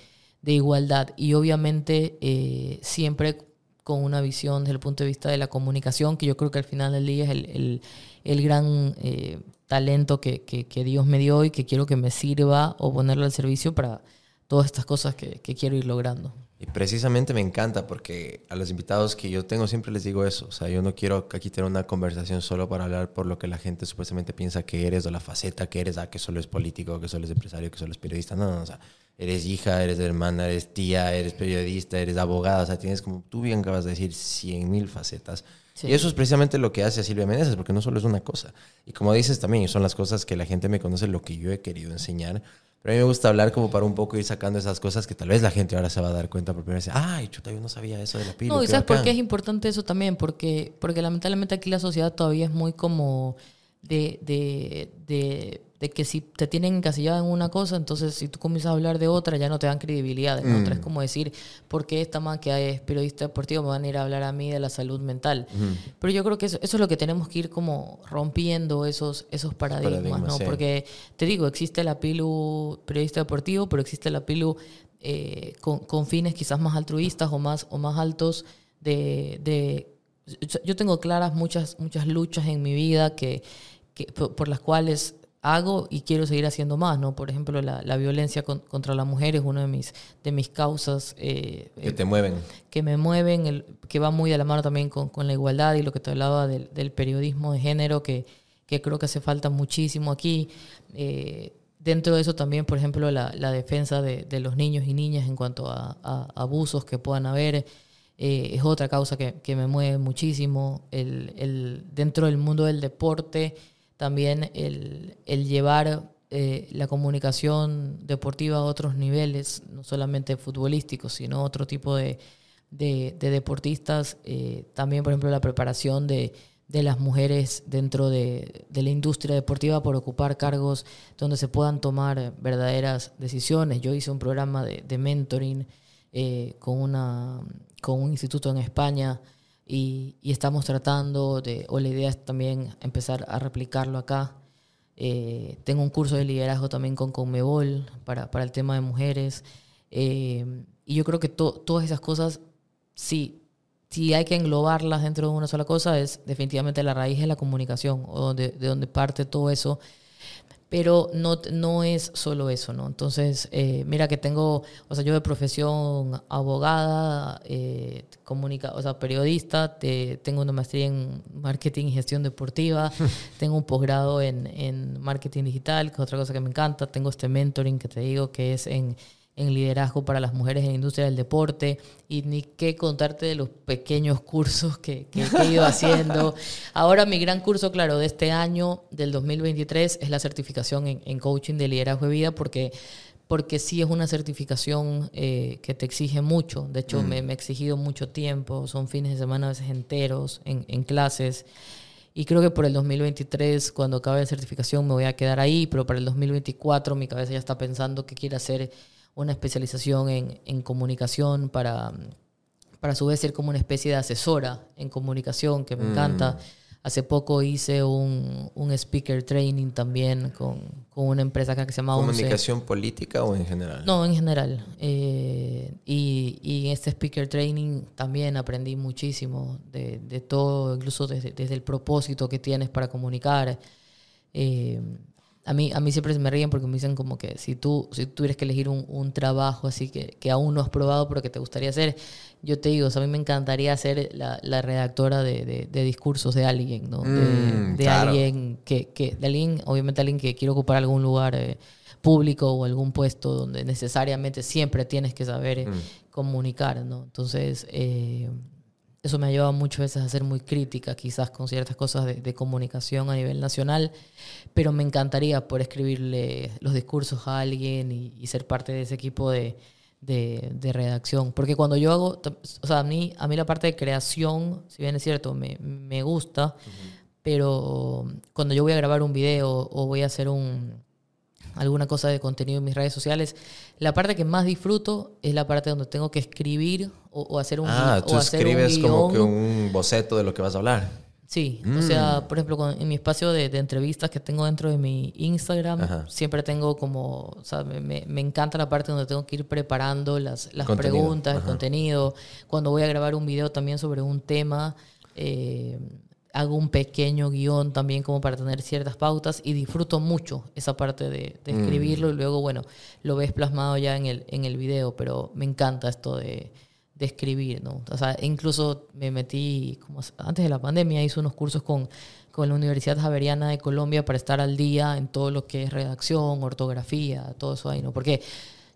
de igualdad. Y obviamente eh, siempre con una visión desde el punto de vista de la comunicación, que yo creo que al final del día es el, el- el gran eh, talento que, que- que Dios me dio y que quiero que me sirva o ponerlo al servicio para todas estas cosas que, que quiero ir logrando.
Y precisamente me encanta porque a los invitados que yo tengo siempre les digo eso. O sea, yo no quiero aquí tener una conversación solo para hablar por lo que la gente supuestamente piensa que eres o la faceta que eres, ah, que solo es político, que solo es empresario, que solo es periodista. No, no, o sea, eres hija, eres hermana, eres tía, eres periodista, eres abogada. O sea, tienes como tú bien acabas de decir, cien mil facetas.
Sí.
Y eso es precisamente lo que hace a Silvia Meneses, porque no solo es una cosa. Y como dices también, son las cosas que la gente me conoce, lo que yo he querido enseñar. Pero a mí me gusta hablar como para un poco ir sacando esas cosas que tal vez la gente ahora se va a dar cuenta por primera vez. Ay, chuta, yo no sabía eso de la pila.
No, y ¿sabes por qué es importante eso también? Porque, porque lamentablemente aquí la sociedad todavía es muy como de, de, de de que si te tienen encasillado en una cosa, entonces si tú comienzas a hablar de otra, ya no te dan credibilidad. En otra es como decir, ¿por qué esta man que es periodista deportivo me van a ir a hablar a mí de la salud mental? Pero yo creo que eso, eso es lo que tenemos que ir como rompiendo esos, esos paradigmas,
paradigmas,
¿no?
sí.
Porque te digo, existe la PILU periodista deportivo, pero existe la PILU eh, con, con fines quizás más altruistas o más, o más altos de, de yo tengo claras muchas, muchas luchas en mi vida que, que- por, por las cuales hago y quiero seguir haciendo más, ¿no? Por ejemplo, la, la violencia con- contra la mujer es una de mis, de mis causas eh,
Que te mueven.
que me mueven, el, que va muy de la mano también con, con la igualdad y lo que te hablaba del, del periodismo de género, que, que creo que hace falta muchísimo aquí. Eh, dentro de eso también, por ejemplo, la, la defensa de, de los niños y niñas en cuanto a, a abusos que puedan haber. eh, es otra causa que, que me mueve muchísimo. El, el, dentro del mundo del deporte, también el, el llevar eh, la comunicación deportiva a otros niveles, no solamente futbolísticos, sino otro tipo de, de, de deportistas. eh, también, por ejemplo, la preparación de, de las mujeres dentro de, de la industria deportiva por ocupar cargos donde se puedan tomar verdaderas decisiones. Yo hice un programa de, de mentoring eh, con, una, con un instituto en España y, y estamos tratando de, o la idea es también empezar a replicarlo acá. Eh, tengo un curso de liderazgo también con Conmebol para, para el tema de mujeres. Eh, y yo creo que to- todas esas cosas, sí, si hay que englobarlas dentro de una sola cosa, es definitivamente la raíz de la comunicación, o donde, de donde parte todo eso. Pero no, no es solo eso, ¿no? Entonces, eh, mira que tengo, o sea, yo de profesión abogada, eh, comunica, o sea, periodista, te- tengo una maestría en marketing y gestión deportiva, tengo un posgrado en, en marketing digital, que es otra cosa que me encanta, tengo este mentoring que te digo que es en, en liderazgo para las mujeres en la industria del deporte y ni qué contarte de los pequeños cursos que, he ido haciendo. Ahora mi gran curso, claro, de este año, del 2023, es la certificación en, en coaching de liderazgo de vida porque, porque sí es una certificación eh, que te exige mucho. De hecho, me, me ha exigido mucho tiempo, son fines de semana a veces enteros en, en clases. Y creo que por el 2023, cuando acabe la certificación, me voy a quedar ahí, pero para el 2024 mi cabeza ya está pensando que quiere hacer una especialización en, en comunicación para, para a su vez ser como una especie de asesora en comunicación, que me encanta. Hace poco hice un, un speaker training también con, con una empresa acá que se llama.
¿Comunicación política o en general?
No, en general. Eh, y, y en este speaker training también aprendí muchísimo de, de todo, incluso desde, desde el propósito que tienes para comunicar. Eh, a, mí, a mí siempre me ríen porque me dicen como que si tú, si tú tuvieras que elegir un, un trabajo así que, que aún no has probado pero que te gustaría hacer, yo te digo, o sea, a mí me encantaría ser la, la redactora de, de- de discursos de alguien, ¿no? De,
Mm,
de
claro.
alguien que, que, de alguien, obviamente alguien que quiere ocupar algún lugar eh, público o algún puesto donde necesariamente siempre tienes que saber eh, comunicar, ¿no? Entonces, eh, eso me ha llevado muchas veces a ser muy crítica quizás con ciertas cosas de, de comunicación a nivel nacional, pero me encantaría poder escribirle los discursos a alguien y, y ser parte de ese equipo de, de, de redacción. Porque cuando yo hago, o sea, a mí, a mí la parte de creación, si bien es cierto, me, me gusta, pero cuando yo voy a grabar un video o voy a hacer un, alguna cosa de contenido en mis redes sociales, la parte que más disfruto es la parte donde tengo que escribir o, o hacer un
Ah, tú
o hacer un
escribes como
guion.
que un boceto de lo que vas a hablar.
Sí, o
Mm.
sea, por ejemplo, con- en mi espacio de, de entrevistas que tengo dentro de mi Instagram,
Ajá.
siempre tengo como, o sea, me, me- encanta la parte donde tengo que ir preparando las, las
Contenido,
preguntas, el
ajá.
contenido. Cuando voy a grabar un video también sobre un tema, eh, hago un pequeño guion también como para tener ciertas pautas y disfruto mucho esa parte de, de escribirlo y luego, bueno, lo ves plasmado ya en el, en el video, pero me encanta esto de, de escribir, ¿no? O sea, incluso me metí, como antes de la pandemia, hice unos cursos con, con la Universidad Javeriana de Colombia para estar al día en todo lo que es redacción, ortografía, todo eso ahí, ¿no? Porque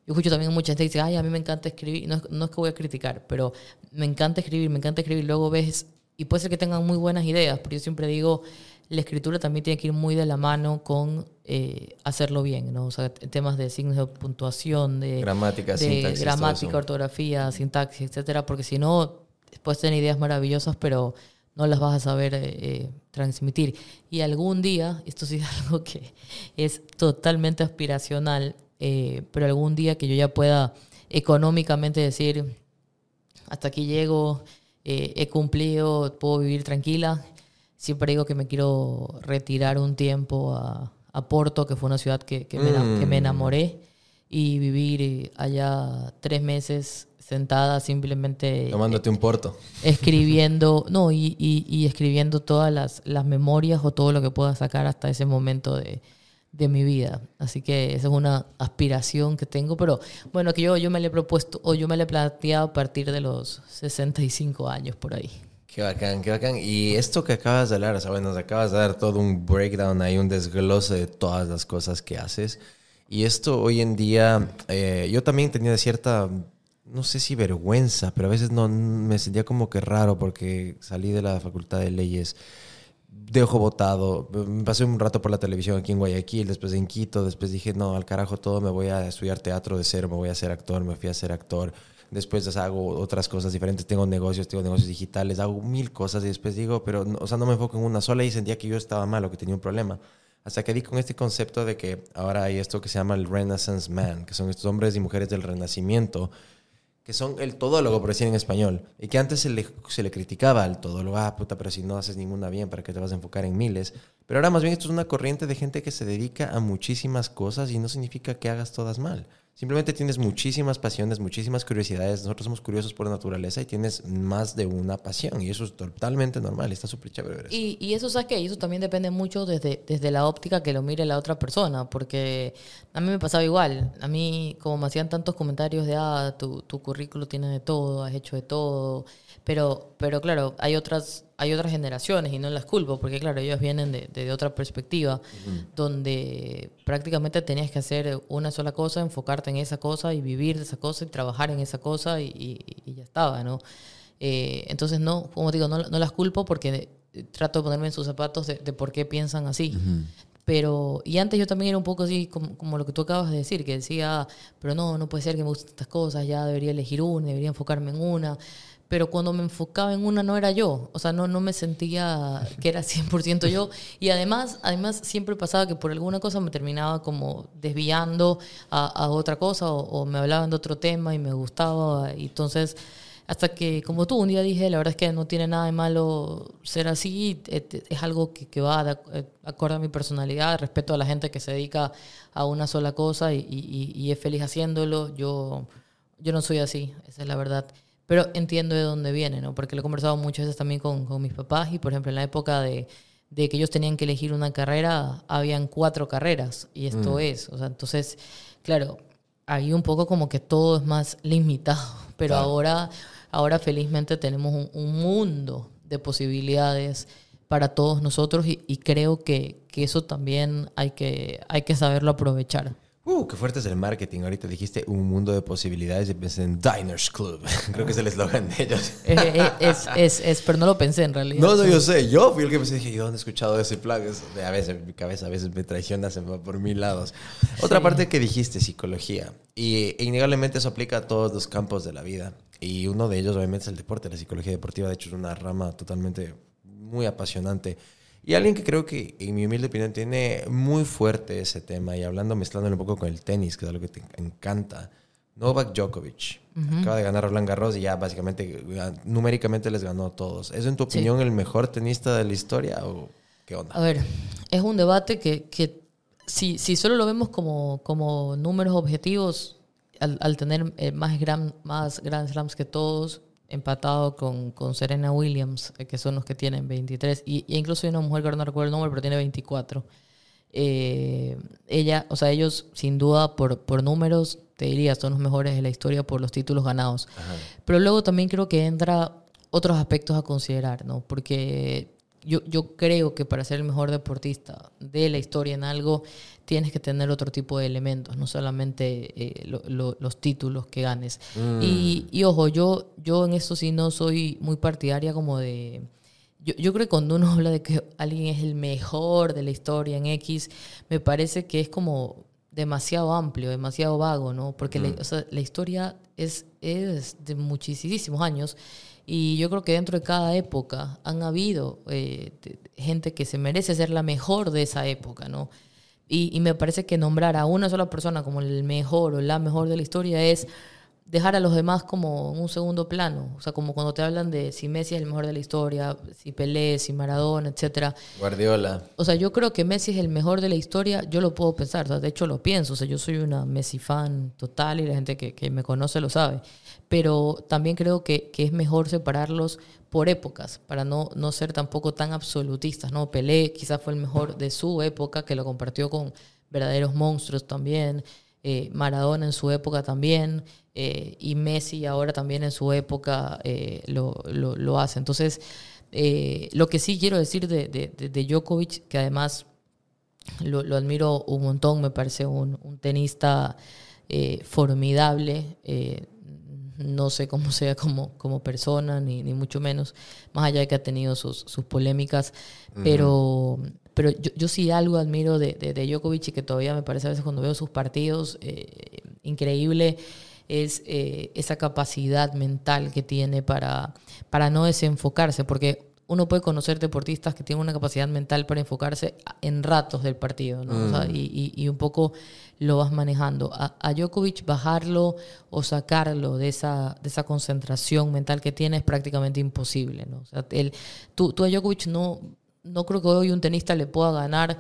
yo escucho también mucha gente que dice, ay, a mí me encanta escribir, no es, no es que voy a criticar, pero me encanta escribir, me encanta escribir, luego ves, y puede ser que tengan muy buenas ideas, pero yo siempre digo, la escritura también tiene que ir muy de la mano con eh, hacerlo bien, ¿no? O sea, temas de signos de puntuación, de
Gramática,
de
sintaxis,
gramática, ortografía, sintaxis, etcétera, porque si no, puedes tener ideas maravillosas, pero, no las vas a saber eh, eh, transmitir. Y algún día, esto sí es algo que es totalmente aspiracional, eh, pero algún día que yo ya pueda económicamente decir, hasta aquí llego, eh, he cumplido, puedo vivir tranquila. Siempre digo que me quiero retirar un tiempo a, a Porto, que fue una ciudad que, que me, que me enamoré, y vivir eh, allá tres meses sentada simplemente
Tomándote un porto.
escribiendo, no, y, y- y escribiendo todas las, las memorias o todo lo que pueda sacar hasta ese momento de, de mi vida. Así que esa es una aspiración que tengo, pero bueno, que yo, yo me le he propuesto o yo me le he planteado a partir de los 65 años por ahí.
Qué bacán, qué bacán. Y esto que acabas de hablar, o sea, bueno, nos acabas de dar todo un breakdown ahí, un desglose de todas las cosas que haces. Y esto hoy en día, eh, yo también tenía cierta, no sé si vergüenza, pero a veces no me sentía como que raro porque salí de la facultad de leyes de ojo botado. Me pasé un rato por la televisión aquí en Guayaquil, después en Quito, después dije, no, al carajo todo, me voy a estudiar teatro de cero, me voy a ser actor, me fui a ser actor. Después hago otras cosas diferentes, tengo negocios, tengo negocios digitales, hago mil cosas y después digo, pero, no- o sea, no me enfoco en una sola y sentía que yo estaba mal o que tenía un problema. Hasta que di con este concepto de que ahora hay esto que se llama el Renaissance Man, que son estos hombres y mujeres del renacimiento, que son el todólogo, por decir en español, y que antes se le, se le criticaba al todólogo, ah, puta, pero si no haces ninguna bien, ¿para qué te vas a enfocar en miles? Pero ahora más bien esto es una corriente de gente que se dedica a muchísimas cosas y no significa que hagas todas mal. Simplemente tienes muchísimas pasiones, muchísimas curiosidades. Nosotros somos curiosos por naturaleza y tienes más de una pasión. Y eso es totalmente normal. Está súper chévere.
Y, eso, ¿sabes qué? Eso también depende mucho desde, desde la óptica que lo mire la otra persona, porque a mí me pasaba igual. A mí, como me hacían tantos comentarios de, ah, tu, tu currículo tiene de todo, has hecho de todo, pero, pero claro, hay otras, hay otras generaciones y no las culpo, porque claro, ellos vienen de, de otra perspectiva, donde prácticamente tenías que hacer una sola cosa, enfocarte en esa cosa y vivir de esa cosa y trabajar en esa cosa y, y- y ya estaba, ¿no? Eh, entonces, no, como digo, no, no las culpo porque trato de ponerme en sus zapatos de, de por qué piensan así. Pero, y antes yo también era un poco así como, como lo que tú acabas de decir, que decía, pero no, no puede ser que me gusten estas cosas, ya debería elegir una, debería enfocarme en una. Pero cuando me enfocaba en una no era yo, o sea, no, no me sentía que era 100% yo. Y además, además siempre pasaba que por alguna cosa me terminaba como desviando a, a otra cosa o, o me hablaban de otro tema y me gustaba. Y entonces, hasta que, como tú, un día dije, la verdad es que no tiene nada de malo ser así, es algo que, que va de eh, a mi personalidad, respeto a la gente que se dedica a una sola cosa y, y- y es feliz haciéndolo. Yo, yo no soy así, esa es la verdad. Pero entiendo de dónde viene, ¿no? Porque lo he conversado muchas veces también con, con mis papás y, por ejemplo, en la época de, de que ellos tenían que elegir una carrera, habían cuatro carreras y esto es, o sea, entonces, claro, ahí un poco como que todo es más limitado, pero
Claro.
ahora, ahora felizmente tenemos un, un mundo de posibilidades para todos nosotros y, y creo que, que eso también hay que, hay que saberlo aprovechar.
Uh, qué fuerte es el marketing. Ahorita dijiste un mundo de posibilidades y pensé en Diners Club. Creo que es el eslogan de ellos.
Eh, eh, es, es, es, pero no lo pensé en realidad.
No, no, yo sé. Yo fui el que pensé, dije, ¿yo dónde he escuchado ese plan? Es- a veces mi cabeza a veces me traiciona, se va por mil lados. Otra
Sí.
parte que dijiste, psicología. Y e innegablemente eso aplica a todos los campos de la vida. Y uno de ellos obviamente es el deporte. La psicología deportiva, de hecho, es una rama totalmente muy apasionante. Y alguien que creo que, en mi humilde opinión, tiene muy fuerte ese tema. Y hablando, mezclándolo un poco con el tenis, que es algo que te encanta. Novak Djokovic. Acaba de ganar Roland Garros y ya básicamente numéricamente les ganó a todos. ¿Es en tu
Sí.
opinión el mejor tenista de la historia o qué onda?
A ver, es un debate que, que si, si solo lo vemos como, como números objetivos, al, al tener eh, más, gran, más Grand Slams que todos, empatado con, con Serena Williams, eh, que son los que tienen 23, y, y incluso hay una mujer que no recuerdo el nombre, pero tiene 24. Eh, ella, o sea, ellos sin duda por, por números, te diría, son los mejores de la historia por los títulos ganados. Pero luego también creo que entra otros aspectos a considerar, ¿no? Porque yo, yo creo que para ser el mejor deportista de la historia en algo, tienes que tener otro tipo de elementos, no solamente eh, lo- lo- los títulos que ganes. Y, y ojo, yo, yo en eso sí no soy muy partidaria como de... Yo, yo creo que cuando uno habla de que alguien es el mejor de la historia en X, me parece que es como demasiado amplio, demasiado vago, ¿no? Porque la, o sea, la historia es, es de muchísimos años y yo creo que dentro de cada época han habido eh, gente que se merece ser la mejor de esa época, ¿no? Y, y me parece que nombrar a una sola persona como el mejor o la mejor de la historia es dejar a los demás como en un segundo plano. O sea, como cuando te hablan de si Messi es el mejor de la historia, si Pelé, si Maradona, etcétera.
Guardiola.
O sea, yo creo que Messi es el mejor de la historia, yo lo puedo pensar, o sea, de hecho lo pienso, o sea, yo soy una Messi fan total y la gente que, que me conoce lo sabe, pero también creo que, que es mejor separarlos por épocas, para no, no ser tampoco tan absolutistas, ¿no? Pelé quizás fue el mejor de su época, que lo compartió con verdaderos monstruos también, eh, Maradona en su época también, eh, y Messi ahora también en su época eh, lo, lo, hace. Entonces, lo que sí quiero decir de, de, de- Djokovic, que además lo, lo admiro un montón, me parece un, un tenista formidable. No sé cómo sea como, como persona, ni, ni mucho menos, más allá de que ha tenido sus, sus polémicas, pero, pero yo, yo sí algo admiro de, de, de Djokovic y que todavía me parece a veces cuando veo sus partidos eh, increíble, es eh, esa capacidad mental que tiene para, para no desenfocarse, porque uno puede conocer deportistas que tienen una capacidad mental para enfocarse en ratos del partido, ¿no? O sea, y, y- y un poco lo vas manejando. A, a Djokovic bajarlo o sacarlo de esa, de esa concentración mental que tiene es prácticamente imposible, ¿no? O sea, él, tú, tú a Djokovic no, no creo que hoy un tenista le pueda ganar,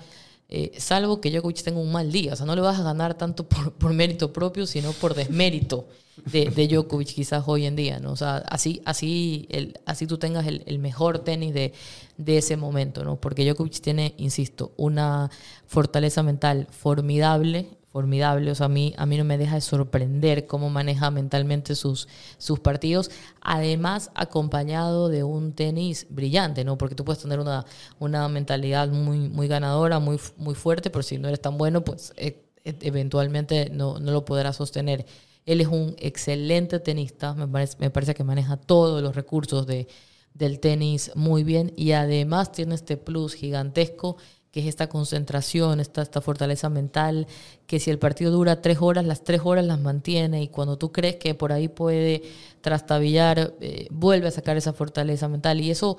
eh, salvo que Djokovic tenga un mal día. O sea, no le vas a ganar tanto por, mérito propio, sino por desmérito de, de Djokovic quizás hoy en día, ¿no? O sea, así, así, el, así tú tengas el, el mejor tenis de, de ese momento, ¿no? Porque Djokovic tiene, insisto, una fortaleza mental formidable, formidable, o sea, a mí, a mí no me deja de sorprender cómo maneja mentalmente sus, sus partidos, además acompañado de un tenis brillante, ¿no? Porque tú puedes tener una, una mentalidad muy, muy ganadora, muy, muy fuerte, pero si no eres tan bueno, pues eh, eh, eventualmente no, no lo podrás sostener. Él es un excelente tenista, me parece, me parece que maneja todos los recursos de, del tenis muy bien y además tiene este plus gigantesco que es esta concentración, esta, esta fortaleza mental, que si el partido dura tres horas, las tres horas las mantiene y cuando tú crees que por ahí puede trastabillar, eh, vuelve a sacar esa fortaleza mental y eso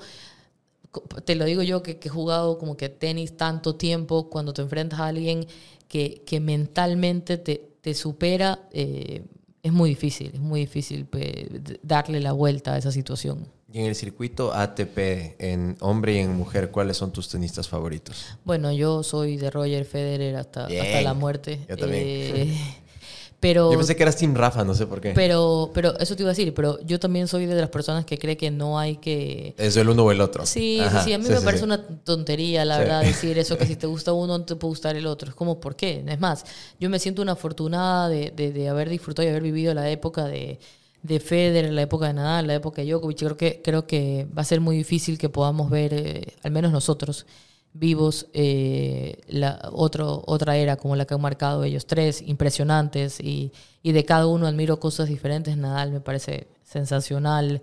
te lo digo yo que, que he jugado como que tenis tanto tiempo, cuando te enfrentas a alguien que, que mentalmente te, te supera, eh, es muy difícil, es muy difícil pe, d- darle la vuelta a esa situación.
Y en el circuito ATP, en hombre y en mujer, ¿cuáles son tus tenistas favoritos?
Bueno, yo soy de Roger Federer hasta, la muerte.
Yo también.
Eh, pero
Yo pensé que eras Team Rafa, no sé por qué.
Pero, pero eso te iba a decir, pero yo también soy de las personas que cree que no hay que...
es el uno o el otro.
Sí,
Ajá,
sí, sí, a mí
sí,
me
sí,
parece
sí.
una tontería, la verdad, decir eso, que si te gusta uno no te puede gustar el otro. Es como, ¿por qué? Es más, yo me siento una afortunada de, de, de haber disfrutado y haber vivido la época de, de Federer, la época de Nadal, la época de Djokovic. Creo que, creo que va a ser muy difícil que podamos ver, eh, al menos nosotros, vivos eh, la otro, otra era como la que han marcado ellos tres, impresionantes, y, y de cada uno admiro cosas diferentes. Nadal me parece sensacional,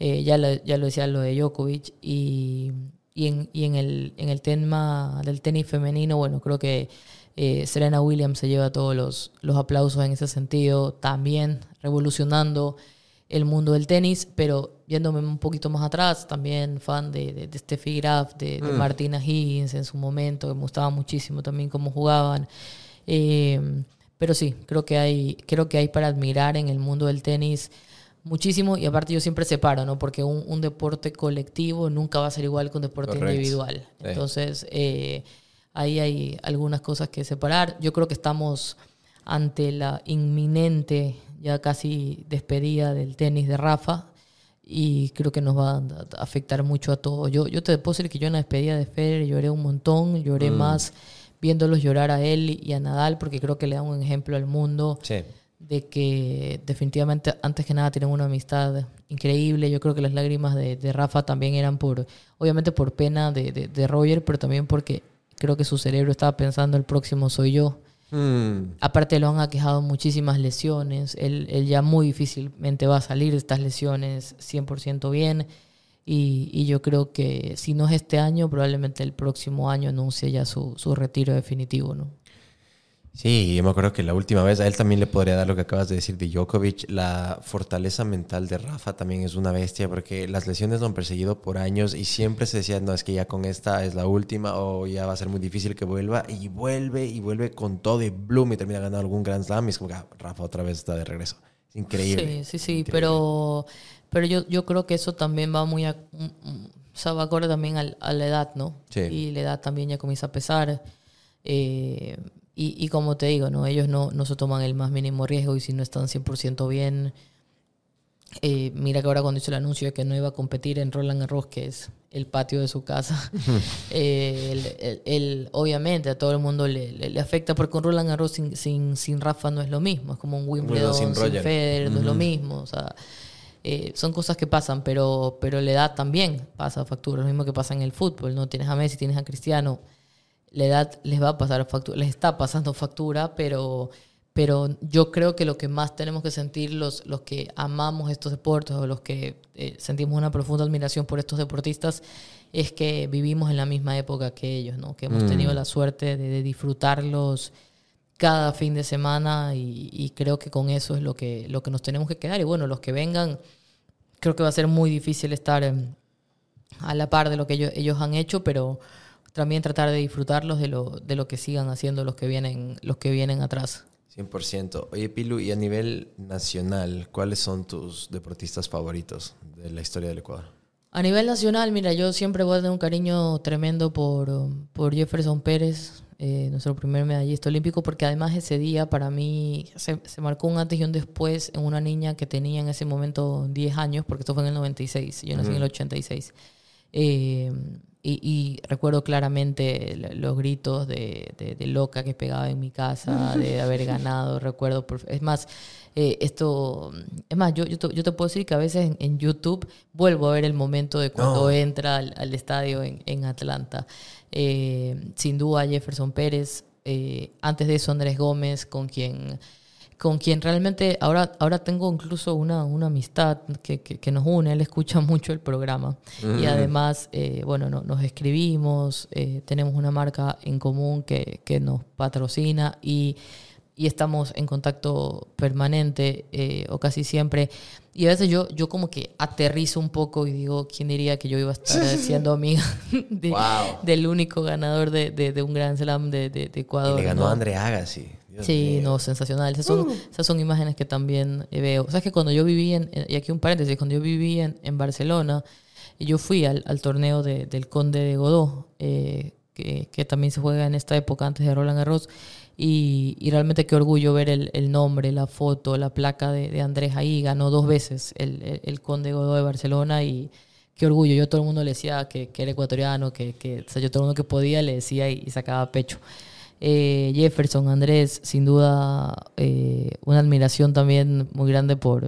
eh, ya, lo, ya lo decía lo de Djokovic, y, y, en, y en, el, en el tema del tenis femenino, bueno, creo que eh, Serena Williams se lleva todos los, los aplausos en ese sentido, también revolucionando el mundo del tenis, pero yéndome un poquito más atrás, también fan de, de, de Steffi Graf, de, de Martina Higgins en su momento, que me gustaba muchísimo también cómo jugaban. Eh, pero sí, creo que hay, creo que hay para admirar en el mundo del tenis muchísimo y aparte yo siempre separo, ¿no? Porque un, un deporte colectivo nunca va a ser igual que un deporte
Correcto.
individual.
Sí.
Entonces, eh, ahí hay algunas cosas que separar. Yo creo que estamos ante la inminente, ya casi despedida del tenis de Rafa y creo que nos va a afectar mucho a todos. Yo, yo te puedo decir que yo en la despedida de Federer lloré un montón, lloré más viéndolos llorar a él y a Nadal porque creo que le da un ejemplo al mundo
Sí.
De que definitivamente antes que nada tienen una amistad increíble. Yo creo que las lágrimas de, de Rafa también eran por, obviamente por pena de, de- de Roger, pero también porque creo que su cerebro estaba pensando el próximo soy yo.
Mm,
Aparte lo han aquejado muchísimas lesiones. Él, él ya muy difícilmente va a salir de estas lesiones 100% bien. Y, y yo creo que si no es este año, probablemente el próximo año anuncie ya su, su retiro definitivo. ¿no?
Sí, yo me acuerdo que la última vez a él también le podría dar lo que acabas de decir de Djokovic. La fortaleza mental de Rafa también es una bestia porque las lesiones lo han perseguido por años y siempre se decía, no, es que ya con esta es la última o ya va a ser muy difícil que vuelva. Y vuelve y vuelve con todo y Bloom y termina ganando algún Grand Slam y es como que ah, Rafa otra vez está de regreso. Es increíble.
Sí, sí, sí, pero, pero yo, yo creo que eso también va muy a, mm, mm, o sea, va acorde también al- a la edad, ¿no?
Sí.
Y la edad también ya comienza a pesar. Eh, y, y como te digo, ¿no? Ellos no, no se toman el más mínimo riesgo y si no están 100% bien... eh, mira que ahora cuando hizo el anuncio de que no iba a competir en Roland Garros, que es el patio de su casa, eh, él- él- él, obviamente a todo el mundo le, le- le afecta porque un Roland Garros sin, sin, sin Rafa no es lo mismo, es como un Wimbledon
sin
sin. Federer, no es lo mismo, o sea, eh, son cosas que pasan, pero, pero la edad también pasa factura, lo mismo que pasa en el fútbol, ¿no? Tienes a Messi, tienes a Cristiano, la edad les va a pasar factura, les está pasando factura, pero, pero yo creo que lo que más tenemos que sentir los, los que amamos estos deportes o los que eh, sentimos una profunda admiración por estos deportistas es que vivimos en la misma época que ellos, ¿no? Que hemos tenido la suerte de, de disfrutarlos cada fin de semana y, y creo que con eso es lo que, lo que nos tenemos que quedar. Y bueno, los que vengan, creo que va a ser muy difícil estar em, a la par de lo que ellos, ellos han hecho, pero también tratar de disfrutarlos de lo, de lo que sigan haciendo los que vienen, los que vienen atrás.
100%. Oye, Pilu, y a nivel nacional, ¿cuáles son tus deportistas favoritos de la historia del Ecuador?
A nivel nacional, mira, yo siempre voy a tener un cariño tremendo por, por Jefferson Pérez, eh, nuestro primer medallista olímpico, porque además ese día para mí se, se marcó un antes y un después en una niña que tenía en ese momento 10 años, porque esto fue en el 96, yo nací en el 86. Eh, y, y recuerdo claramente los gritos de, de- de loca que pegaba en mi casa, de haber ganado, recuerdo. por- es más, eh, esto, es más, yo, yo, te, yo te puedo decir que a veces en, en YouTube vuelvo a ver el momento de cuando
No.
entra al, al estadio en, en Atlanta. Eh, sin duda Jefferson Pérez, eh, antes de eso Andrés Gómez, con quien con quien realmente ahora, ahora tengo incluso una, una amistad que, que- que nos une, él escucha mucho el programa y además, eh, bueno, no- nos escribimos, eh, tenemos una marca en común que, que nos patrocina y, y estamos en contacto permanente eh, o casi siempre. Y a veces yo, yo como que aterrizo un poco y digo, ¿quién diría que yo iba a estar siendo amiga de-
Wow.
del único ganador de, de- de un Grand Slam de,
Y
Ecuador?
le ganó
¿no?
a André Agassi. Dios
Sí,
mío.
no, sensacional. Esas son, esas son imágenes que también eh, veo. Sabes que cuando yo viví en, y aquí un paréntesis, cuando yo viví en, en Barcelona, yo fui al, al torneo de- del Conde de Godó, eh, que, que también se juega en esta época antes de Roland Garros, y, y realmente qué orgullo ver el, el nombre, la foto, la placa de, de Andrés ahí. Ganó dos veces el, el, el Conde de Godó de Barcelona y qué orgullo. Yo todo el mundo le decía que, que era ecuatoriano, que, que o sea, yo todo el mundo que podía le decía y, y sacaba pecho. Eh, Jefferson, Andrés, sin duda eh, una admiración también muy grande por,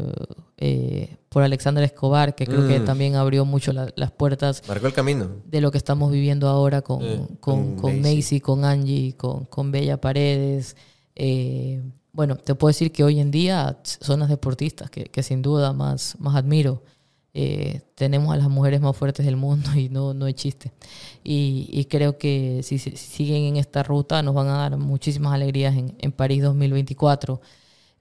eh, por Alexander Escobar, que creo que
Mm.
también abrió mucho la- las puertas
Marcó el camino.
de lo que estamos viviendo ahora con,
Eh,
con,
con. Macy,
con Angie, con, con Bella Paredes. Eh, bueno, te puedo decir que hoy en día son las deportistas que, que sin duda más, más admiro. Eh, tenemos a las mujeres más fuertes del mundo y no, no es chiste. Y, y creo que si, si siguen en esta ruta nos van a dar muchísimas alegrías en, en París 2024.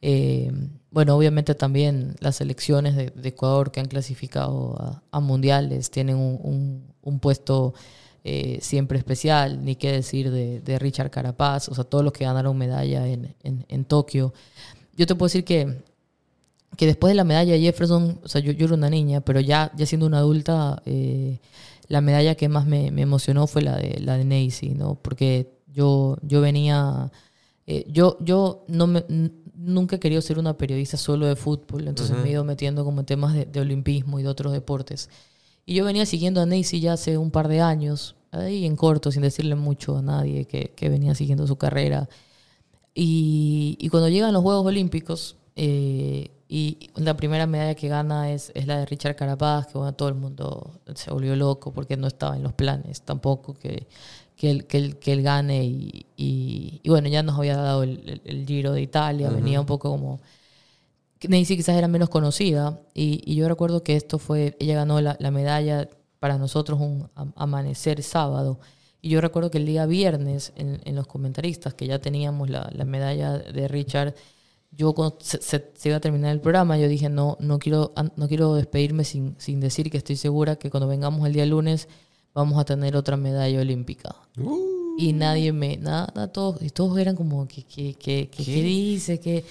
Eh, bueno, obviamente también las selecciones de, de Ecuador que han clasificado a, a mundiales tienen un, un- un puesto eh, siempre especial, ni qué decir de, de Richard Carapaz, o sea, todos los que ganaron medalla en, en- en Tokio. Yo te puedo decir que, que después de la medalla de Jefferson, o sea, yo, yo era una niña, pero ya, ya siendo una adulta, eh, la medalla que más me, me emocionó fue la de, la de Nacy, ¿no? Porque yo, yo venía... Eh, yo, yo no me, nunca he querido ser una periodista solo de fútbol, entonces me he ido metiendo como en temas de, de olimpismo y de otros deportes. Y yo venía siguiendo a Nacy ya hace un par de años, ahí en corto, sin decirle mucho a nadie que, que venía siguiendo su carrera. Y, y cuando llegan los Juegos Olímpicos, eh, y la primera medalla que gana es, es la de Richard Carapaz, que bueno, todo el mundo se volvió loco porque no estaba en los planes tampoco que, que, él, que, él, que él gane. Y, y, y bueno, ya nos había dado el, el- el Giro de Italia, venía un poco como... Nancy quizás era menos conocida y, y yo recuerdo que esto fue, ella ganó la, la medalla para nosotros un am- amanecer sábado Y yo recuerdo que el día viernes, en, en los comentaristas, que ya teníamos la, la medalla de Richard, yo cuando se, se- se iba a terminar el programa, yo dije, no, no quiero, no quiero despedirme sin, sin decir que estoy segura que cuando vengamos el día lunes vamos a tener otra medalla olímpica. Y nadie me, nada, nada, todos, y todos eran como, que que que que- ¿qué dice? que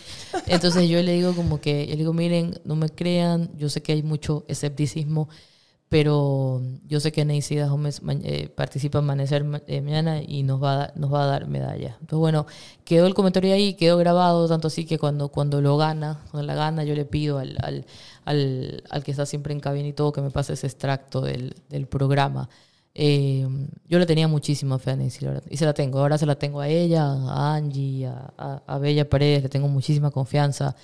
Entonces yo le digo como que, yo le digo, miren, no me crean, yo sé que hay mucho escepticismo, pero yo sé que Neisida Gómez eh, participa en Amanecer ma- eh, mañana y nos va, a, nos va a dar medalla. Entonces, bueno, quedó el comentario ahí, quedó grabado, tanto así que cuando, cuando lo gana, cuando la gana, yo le pido al, al, al, al que está siempre en cabina y todo que me pase ese extracto del, del programa. Eh, yo le tenía muchísima fe a Nancy, y se la tengo. Ahora se la tengo a ella, a Angie, a, a, a Bella Paredes, le tengo muchísima confianza.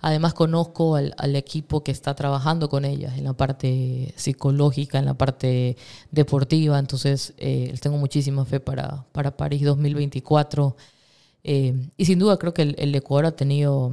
Además conozco al, al equipo que está trabajando con ellas en la parte psicológica, en la parte deportiva, entonces eh, les tengo muchísima fe para, para París 2024. Eh, y sin duda creo que el, el Ecuador ha tenido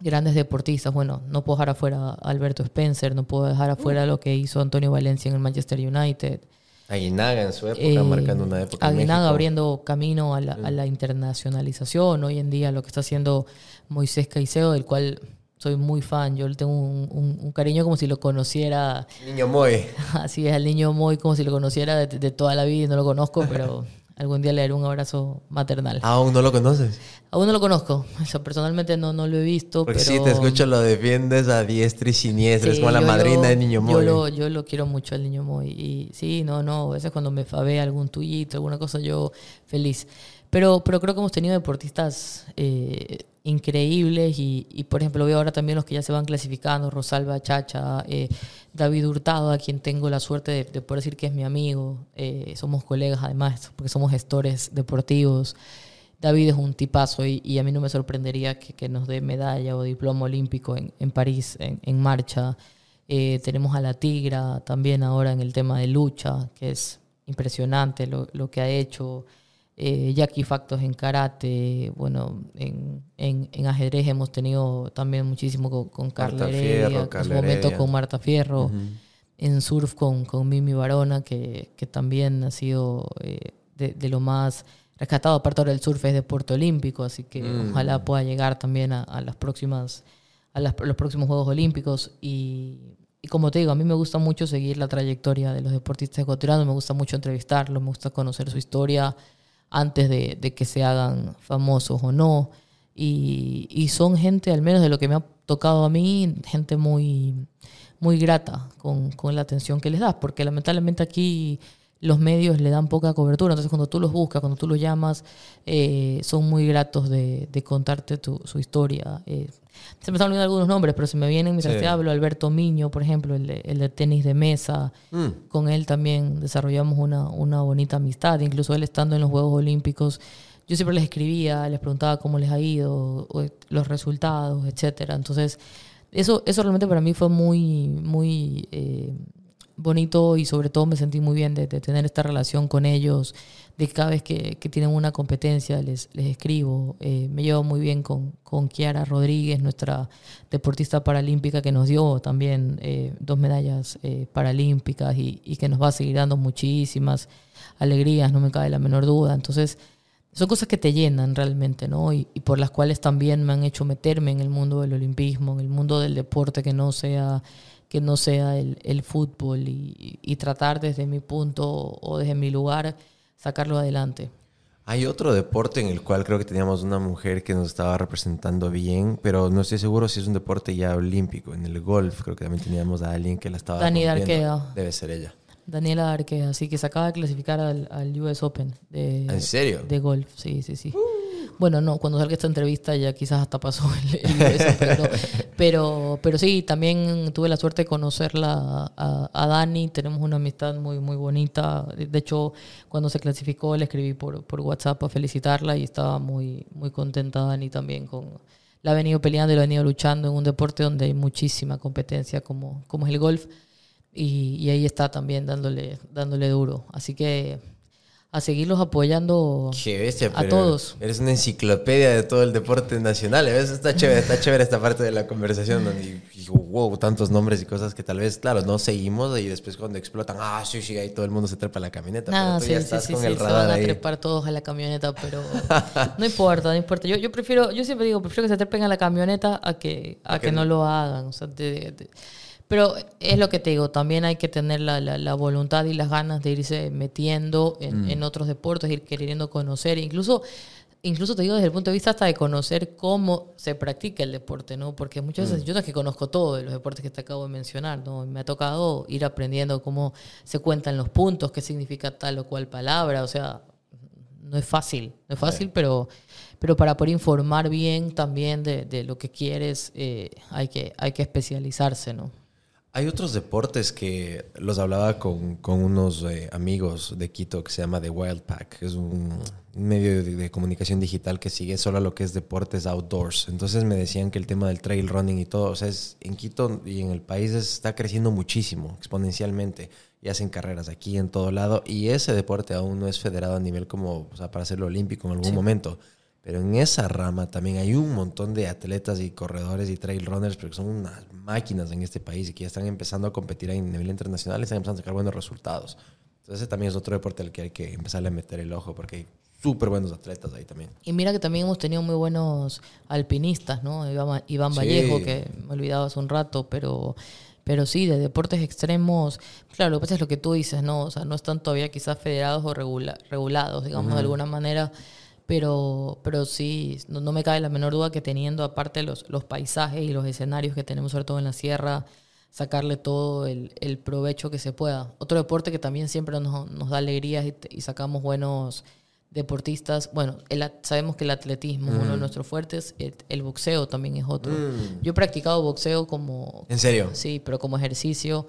grandes deportistas. Bueno, no puedo dejar afuera a Alberto Spencer, no puedo dejar afuera lo que hizo Antonio Valencia en el Manchester United.
Aguinaga en su época,
Eh,
marcando una época.
Aguinaga abriendo camino a la, a la internacionalización. Hoy en día lo que está haciendo Moisés Caicedo, del cual soy muy fan. Yo le tengo un, un- un cariño como si lo conociera,
Niño Moy.
así es, al niño muy como si lo conociera de, de toda la vida y no lo conozco, pero algún día le daré un abrazo maternal.
Aún no lo conoces.
Aún no lo conozco, o sea, personalmente no, no lo he visto,
Porque
pero...
sí, te escucho, lo defiendes a diestra y siniestra. es
Sí,
como la madrina
lo-
de Niño Moy.
Yo lo, yo lo quiero mucho al niño Moy. Y sí, no, no. A veces cuando me fabea algún tullito, alguna cosa, yo feliz. Pero, pero creo que hemos tenido deportistas eh, increíbles. Y, y, por ejemplo, veo ahora también los que ya se van clasificando: Rosalba Chacha, eh, David Hurtado, a quien tengo la suerte de, de poder decir que es mi amigo. Eh, somos colegas, además, porque somos gestores deportivos. David es un tipazo y, y a mí no me sorprendería que, que nos dé medalla o diploma olímpico en, en París, en, en marcha. Eh, tenemos a la Tigra también ahora en el tema de lucha, que es impresionante lo, lo que ha hecho. Eh, Jackie Factos en karate, bueno, en, en, en ajedrez hemos tenido también muchísimo con, con Carla Heredia,
Fierro,
en su momento
Heredia.
con Marta Fierro, en surf con, con Mimi Barona, que, que también ha sido eh, de, de lo más rescatado. Aparte ahora el surf es deporte olímpico, así que ojalá pueda llegar también a, a las próximas, a las- los próximos Juegos Olímpicos. Y, y como te digo, a mí me gusta mucho seguir la trayectoria de los deportistas ecuatorianos, me gusta mucho entrevistarlos, me gusta conocer su historia antes de, que se hagan famosos o no. Y, y son gente, al menos de lo que me ha tocado a mí, gente muy, muy grata con, con la atención que les das, porque lamentablemente aquí los medios le dan poca cobertura, entonces cuando tú los buscas, cuando tú los llamas, eh, son muy gratos de, de contarte tu, su historia. Eh, se me están olvidando algunos nombres, pero se me vienen mientras
Sí.
te hablo, Alberto Miño, por ejemplo, el de, el de tenis de mesa,
Mm.
con él también desarrollamos una, una bonita amistad, incluso él estando en los Juegos Olímpicos. Yo siempre les escribía, les preguntaba cómo les ha ido, los resultados, etcétera. Entonces, eso, eso realmente para mí fue muy, muy eh, bonito y sobre todo me sentí muy bien de, tener esta relación con ellos, de cada vez que, que tienen una competencia les, les escribo. Eh, me llevo muy bien con, con Kiara Rodríguez, nuestra deportista paralímpica que nos dio también eh, dos medallas eh, paralímpicas y, y que nos va a seguir dando muchísimas alegrías, no me cabe la menor duda. Entonces, son cosas que te llenan realmente, ¿no? Y, y por las cuales también me han hecho meterme en el mundo del olimpismo, en el mundo del deporte que no sea, que no sea el, el fútbol y, y tratar desde mi punto o desde mi lugar sacarlo adelante.
Hay otro deporte en el cual creo que teníamos una mujer que nos estaba representando bien, pero no estoy seguro si es un deporte ya olímpico. En el golf creo que también teníamos a alguien que la estaba
Dani
rompiendo.
Darquea.
Debe ser ella.
Daniela Arque, así que se acaba de clasificar al, al US Open de,
¿En serio?
de golf, sí, sí, sí. Bueno, no, cuando salga esta entrevista ya quizás hasta pasó el, el ¿no? pero, pero sí, también tuve la suerte de conocerla a, Dani, tenemos una amistad muy, muy bonita. De hecho, cuando se clasificó le escribí por, por WhatsApp a felicitarla y estaba muy, muy contenta Dani también con... La ha venido peleando y la ha venido luchando en un deporte donde hay muchísima competencia como, como es el golf y, y ahí está también dándole, dándole duro. Así que a seguirlos apoyando
Qué bestia,
a
pero
todos.
Eres una enciclopedia de todo el deporte nacional. ¿ves? Está chévere, está chévere esta parte de la conversación donde wow, tantos nombres y cosas que tal vez, claro, no seguimos y después cuando explotan, ah, sí, sí, ahí todo el mundo se trepa a la camioneta.
Nada,
pero tú
sí,
ya
sí,
estás
sí,
con el
se van
radar
a
ahí.
trepar todos a la camioneta, pero no importa, no importa. Yo, yo prefiero, yo siempre digo, prefiero que se trepen a la camioneta a que, a que no lo hagan. O sea, de- de- pero es lo que te digo, también hay que tener la, la- la voluntad y las ganas de irse metiendo en, en otros deportes, ir queriendo conocer, incluso... Incluso te digo desde el punto de vista hasta de conocer cómo se practica el deporte, ¿no? Porque muchas veces yo no es que conozco todo de los deportes que te acabo de mencionar, ¿no? Me ha tocado ir aprendiendo cómo se cuentan los puntos, qué significa tal o cual palabra, o sea, no es fácil, no es fácil, pero, pero para poder informar bien también de, de lo que quieres, eh, hay, que, hay que especializarse, ¿no?
Hay otros deportes que los hablaba con, con unos eh, amigos de Quito que se llama The Wild Pack, que es un, medio de, de comunicación digital que sigue solo lo que es deportes outdoors. Entonces me decían que el tema del trail running y todo, o sea, es, en Quito y en el país es- está creciendo muchísimo, exponencialmente. Y hacen carreras aquí en todo lado. Y ese deporte aún no es federado a nivel como, o sea, para hacerlo olímpico en algún momento. Pero en esa rama también hay un montón de atletas y corredores y trail runners, porque son unas máquinas en este país y que ya están empezando a competir a nivel internacional y están empezando a sacar buenos resultados. Entonces ese también es otro deporte al que hay que empezarle a meter el ojo, porque hay súper buenos atletas ahí también.
Y mira que también hemos tenido muy buenos alpinistas, ¿no? Iván, Iván
Sí.
Vallejo, que me olvidaba hace un rato, pero, pero sí, de deportes extremos, claro, lo que pasa es lo que tú dices, ¿no? O sea, no están todavía quizás federados o regula- regulados, digamos, de alguna manera, pero, pero sí, no, no me cabe la menor duda que teniendo aparte los, los paisajes y los escenarios que tenemos, sobre todo en la sierra, sacarle todo el, el provecho que se pueda. Otro deporte que también siempre nos, nos da alegrías y, y sacamos buenos deportistas. Bueno, el sabemos que el atletismo es uno de nuestros fuertes, el, el boxeo también es otro. Yo he practicado boxeo como...
¿En serio?
Sí, pero como ejercicio.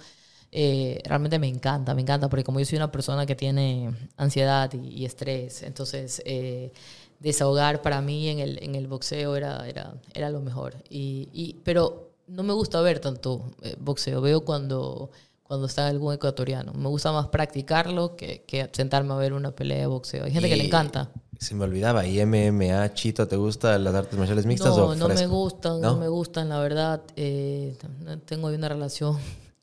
Eh, realmente me encanta, me encanta, porque como yo soy una persona que tiene ansiedad y, y estrés, entonces eh, desahogar para mí en el, en el boxeo era, era, era lo mejor. Y, y- pero no me gusta ver tanto eh, boxeo, veo cuando, cuando está algún ecuatoriano. Me gusta más practicarlo que, que sentarme a ver una pelea de boxeo. Hay gente que le
Y
encanta.
Se me olvidaba, ¿y MMA, Chito, te gustan las artes marciales mixtas
No,
o
no me gustan, no, me gustan, la verdad. eh, tengo una relación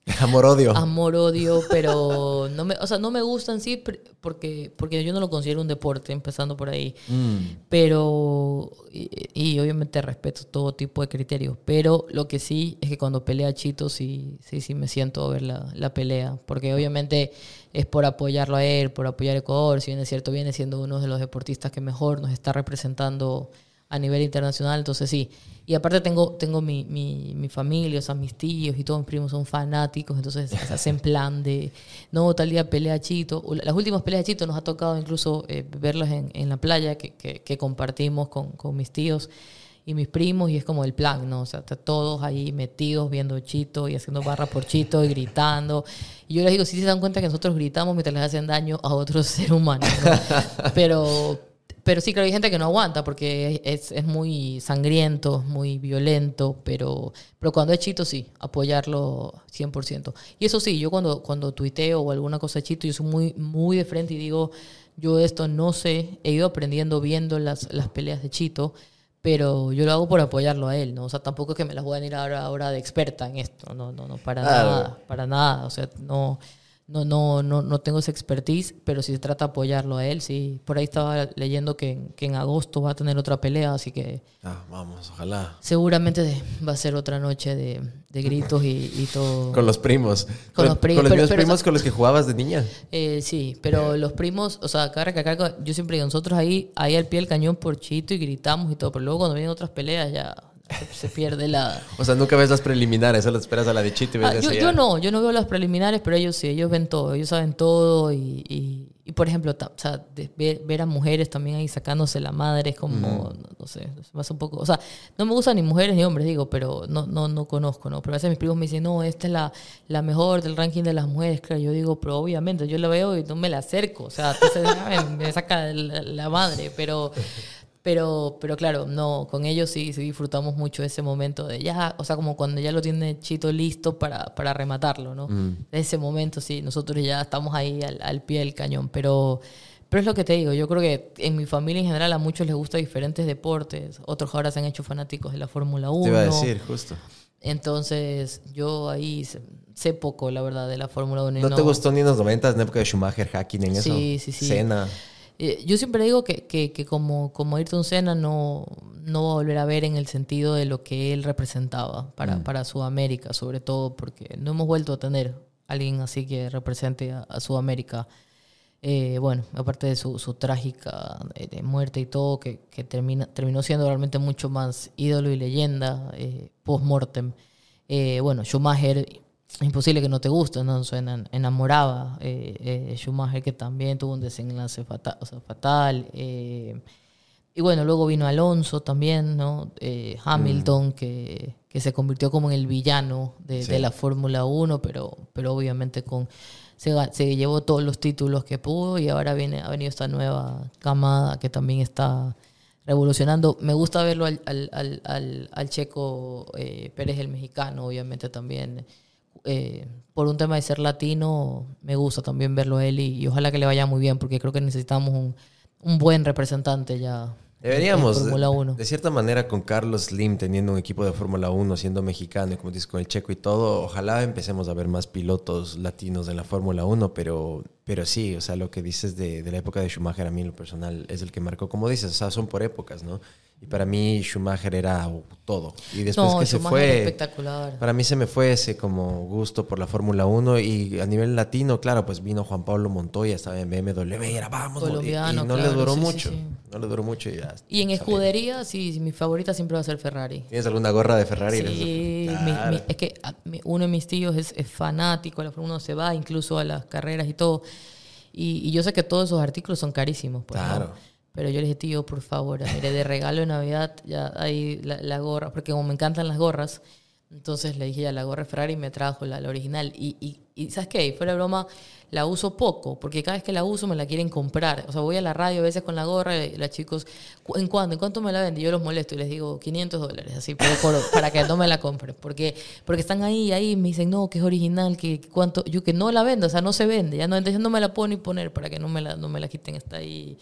Amor-odio.
amor-odio, pero no me, o sea, no me gustan sí pr- porque, porque yo no lo considero un deporte, empezando por ahí.
Mm.
Pero, y, y obviamente respeto todo tipo de criterios, pero lo que sí es que cuando pelea Chito sí, sí, sí me siento a ver la, la pelea, porque obviamente es por apoyarlo a él, por apoyar a Ecuador, si bien es cierto, viene siendo uno de los deportistas que mejor nos está representando a nivel internacional, entonces sí. Y aparte tengo, tengo mi, mi, mi familia, o sea, mis tíos y todos mis primos son fanáticos, entonces se hacen plan de, no, tal día pelea Chito. Las últimas peleas de Chito nos ha tocado incluso eh, verlas en, en la playa que, que, que compartimos con, con mis tíos y mis primos y es como el plan, ¿no? O sea, está todos ahí metidos viendo Chito y haciendo barra por Chito y gritando. Y yo les digo, sí se dan cuenta que nosotros gritamos mientras les hacen daño a otros seres humanos, ¿no? Pero, pero sí, claro, hay gente que no aguanta porque es, es muy sangriento, muy violento, pero, pero cuando es Chito, sí, apoyarlo 100%. Y eso sí, yo cuando, cuando tuiteo o alguna cosa Chito, yo soy muy, muy de frente y digo, yo esto no sé, he ido aprendiendo viendo las, las peleas de Chito, pero yo lo hago por apoyarlo a él, ¿no? O sea, tampoco es que me las voy a ir ahora, ahora de experta en esto, no, no, no, para
Claro.
nada, para nada, o sea, no, no, no, no, no tengo esa expertise, pero si se trata de apoyarlo a él, sí. Por ahí estaba leyendo que, en- que en agosto va a tener otra pelea, así que
Ah, vamos, ojalá.
seguramente va a ser otra noche de, de gritos y, y todo.
Con los primos.
Con los primos,
Con los
pero-
primos con los que jugabas de niña.
Eh, sí, pero los primos, o sea, acá que yo siempre digo, nosotros ahí, ahí al pie del cañón por chito y gritamos y todo, pero luego cuando vienen otras peleas ya se, pierde la...
O sea, nunca ves las preliminares, solo esperas a la de Chito y ves
Ah, yo, yo no, yo no veo las preliminares, pero ellos sí, ellos ven todo, ellos saben todo y, y, y, por ejemplo, ta- o sea, de- ver, ver a mujeres también ahí sacándose la madre es como, no, no sé, hace un poco, o sea, no me gustan ni mujeres ni hombres, digo, pero no, no, no conozco, ¿no? Pero a veces mis primos me dicen, no, esta es la, la mejor del ranking de las mujeres, claro, yo digo, pero obviamente yo la veo y no me la acerco, o sea, entonces, me, me saca la, la madre, pero... Pero, pero claro, no, con ellos sí, sí disfrutamos mucho ese momento de ya, o sea, como cuando ya lo tiene Chito listo para, para rematarlo, ¿no? Ese momento sí, nosotros ya estamos ahí al, al pie del cañón, pero, Pero es lo que te digo, yo creo que en mi familia en general a muchos les gusta diferentes deportes, otros ahora se han hecho fanáticos de la Fórmula 1.
Te iba a decir, justo.
Entonces, yo ahí sé, poco, la verdad, de la Fórmula 1. y
¿No, te gustó ni en los 90 en época de Schumacher, Hacking en eso?
Sí, sí, sí. Eh, yo siempre digo que, que, que como, como Ayrton Senna no, no va a volver a ver en el sentido de lo que él representaba para, para Sudamérica, sobre todo porque no hemos vuelto a tener alguien así que represente a, a Sudamérica. Eh, bueno, aparte de su, su trágica eh, de muerte y todo, que, que termina, terminó siendo realmente mucho más ídolo y leyenda eh, post-mortem. Eh, bueno, Schumacher, imposible que no te guste, ¿no? Suena, enamoraba eh, eh, Schumacher, que también tuvo un desenlace fatal. O sea, fatal eh, y bueno, luego vino Alonso también, ¿no? Eh, Hamilton, que, que se convirtió como en el villano de,
Sí.
de la Fórmula 1, pero, pero obviamente con se, se llevó todos los títulos que pudo y ahora viene, ha venido esta nueva camada que también está revolucionando. Me gusta verlo al, al, al, al- al checo eh, Pérez, el mexicano, obviamente también. Eh, por un tema de ser latino, me gusta también verlo a él y, y ojalá que le vaya muy bien, porque creo que necesitamos un, un buen representante ya. en-
Deberíamos,
en Fórmula 1.
de cierta manera, con Carlos Slim teniendo un equipo de Fórmula 1, siendo mexicano y como dices, con el checo y todo, ojalá empecemos a ver más pilotos latinos en la Fórmula 1, pero, pero sí, o sea, lo que dices de, de la época de Schumacher a mí en lo personal es el que marcó, como dices, o sea, son por épocas, ¿no? Y para mí Schumacher era todo. Y después
No,
que se
Schumacher
fue...
espectacular.
Para mí se me fue ese como gusto por la Fórmula 1 y a nivel latino, claro, pues vino Juan Pablo Montoya, estaba en BMW era vamos, y- y,
Colombiano,
no le
claro,
duró
sí, sí,
mucho,
sí.
no le duró mucho y ya.
Y en escudería, sí, mi favorita siempre va a ser Ferrari.
¿Tienes alguna gorra de Ferrari?
Sí, mi-
Claro.
mi- es que a- mi- uno de mis tíos es, es fanático de la Fórmula 1, se va incluso a las carreras y todo. Y, y yo sé que todos esos artículos son carísimos. Pues, ¿no? Pero yo le dije, tío, por favor, de regalo de Navidad, ya ahí la, la gorra, porque como me encantan las gorras, entonces le dije ya la gorra Ferrari y me trajo la, la original. Y, y, y ¿sabes qué? Fuera de broma, la uso poco, porque cada vez que la uso me la quieren comprar. O sea, voy a la radio a veces con la gorra y los chicos, "¿Cu- ¿en cuánto? ¿En cuánto me la venden? Yo los molesto y les digo 500 dólares, así, pero para que no me la compren. Porque, porque están ahí, ahí, me dicen, no, que es original, que cuánto, yo que no la vendo, o sea, no se vende, ya no, entonces no me la puedo ni poner para que no me la, no me la quiten, está ahí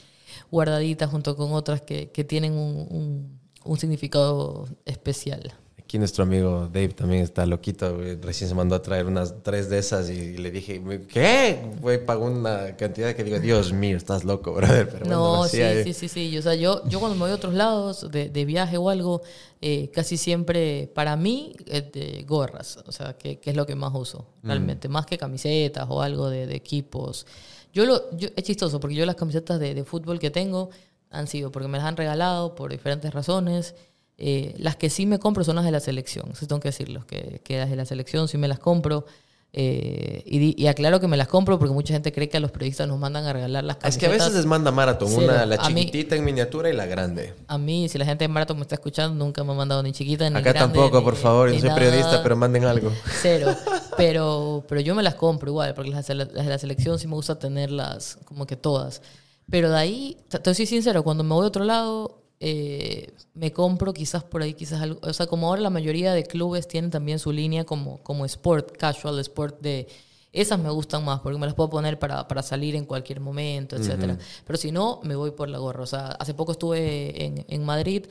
guardadita junto con otras que, que tienen un, un- un significado especial.
Aquí nuestro amigo Dave también está loquito, güey. recién se mandó a traer unas tres de esas y le dije, ¿qué? Güey, pagó una cantidad que digo, Dios mío, estás loco, brother. Pero bueno,
No,
así
sí, sí, sí, sí. O sea, yo, yo cuando me voy a otros lados de, de viaje o algo, eh, casi siempre, para mí, de gorras. O sea, que, que es lo que más uso, realmente. Más que camisetas o algo de, de equipos. Yo lo, yo, es chistoso, porque yo las camisetas de, fútbol que tengo han sido porque me las han regalado por diferentes razones. Eh, las que sí me compro son las de la selección, eso tengo que decirlo, que las de la selección sí me las compro. Eh, y, di- y aclaro que me las compro porque mucha gente cree que a los periodistas nos mandan a regalar las
Es
camisetas.
que a veces les manda Marathon, una, la
mí-
chiquitita en miniatura y la grande.
A mí, si la gente de Marathon me está escuchando, nunca me ha mandado ni chiquita ni
Acá
grande,
tampoco,
ni-
por favor, yo
ni
soy
nada.
periodista, pero manden algo.
Cero. Pero, pero yo me las compro igual, porque las, de la- las de la selección sí me gusta tenerlas como que todas. Pero de ahí, te soy sincero, cuando me voy a otro lado, eh, me compro quizás por ahí, quizás algo. O sea, como ahora la mayoría de clubes tienen también su línea como, como sport, casual, sport de. Esas me gustan más porque me las puedo poner para, para salir en cualquier momento, etcétera. Pero si no, me voy por la gorra. O sea, hace poco estuve en, en Madrid.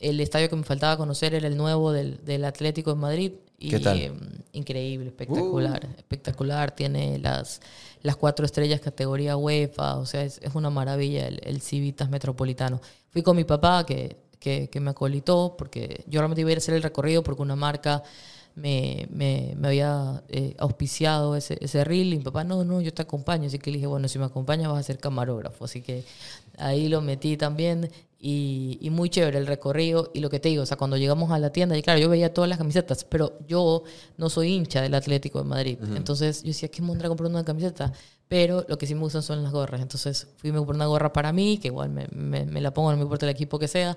El estadio que me faltaba conocer era el nuevo del, del Atlético de Madrid. Y,
¿Qué tal?
eh, increíble, espectacular, espectacular. Tiene las, las cuatro estrellas categoría UEFA, o sea, es, es una maravilla el, el Civitas Metropolitano. Fui con mi papá que, que, que me acolitó, porque yo realmente iba a ir a hacer el recorrido porque una marca me, me, me había eh, auspiciado ese, ese reel y mi papá, no, no, yo te acompaño. Así que le dije, bueno, si me acompañas vas a ser camarógrafo. Así que ahí lo metí también y, y muy chévere el recorrido. Y lo que te digo, o sea, cuando llegamos a la tienda, y claro, yo veía todas las camisetas, pero yo no soy hincha del Atlético de Madrid. Entonces yo decía, ¿qué me a comprar una camiseta? Pero lo que sí me gustan son las gorras. Entonces fui y me compré una gorra para mí, que igual me, me- me la pongo, no me importa el equipo que sea.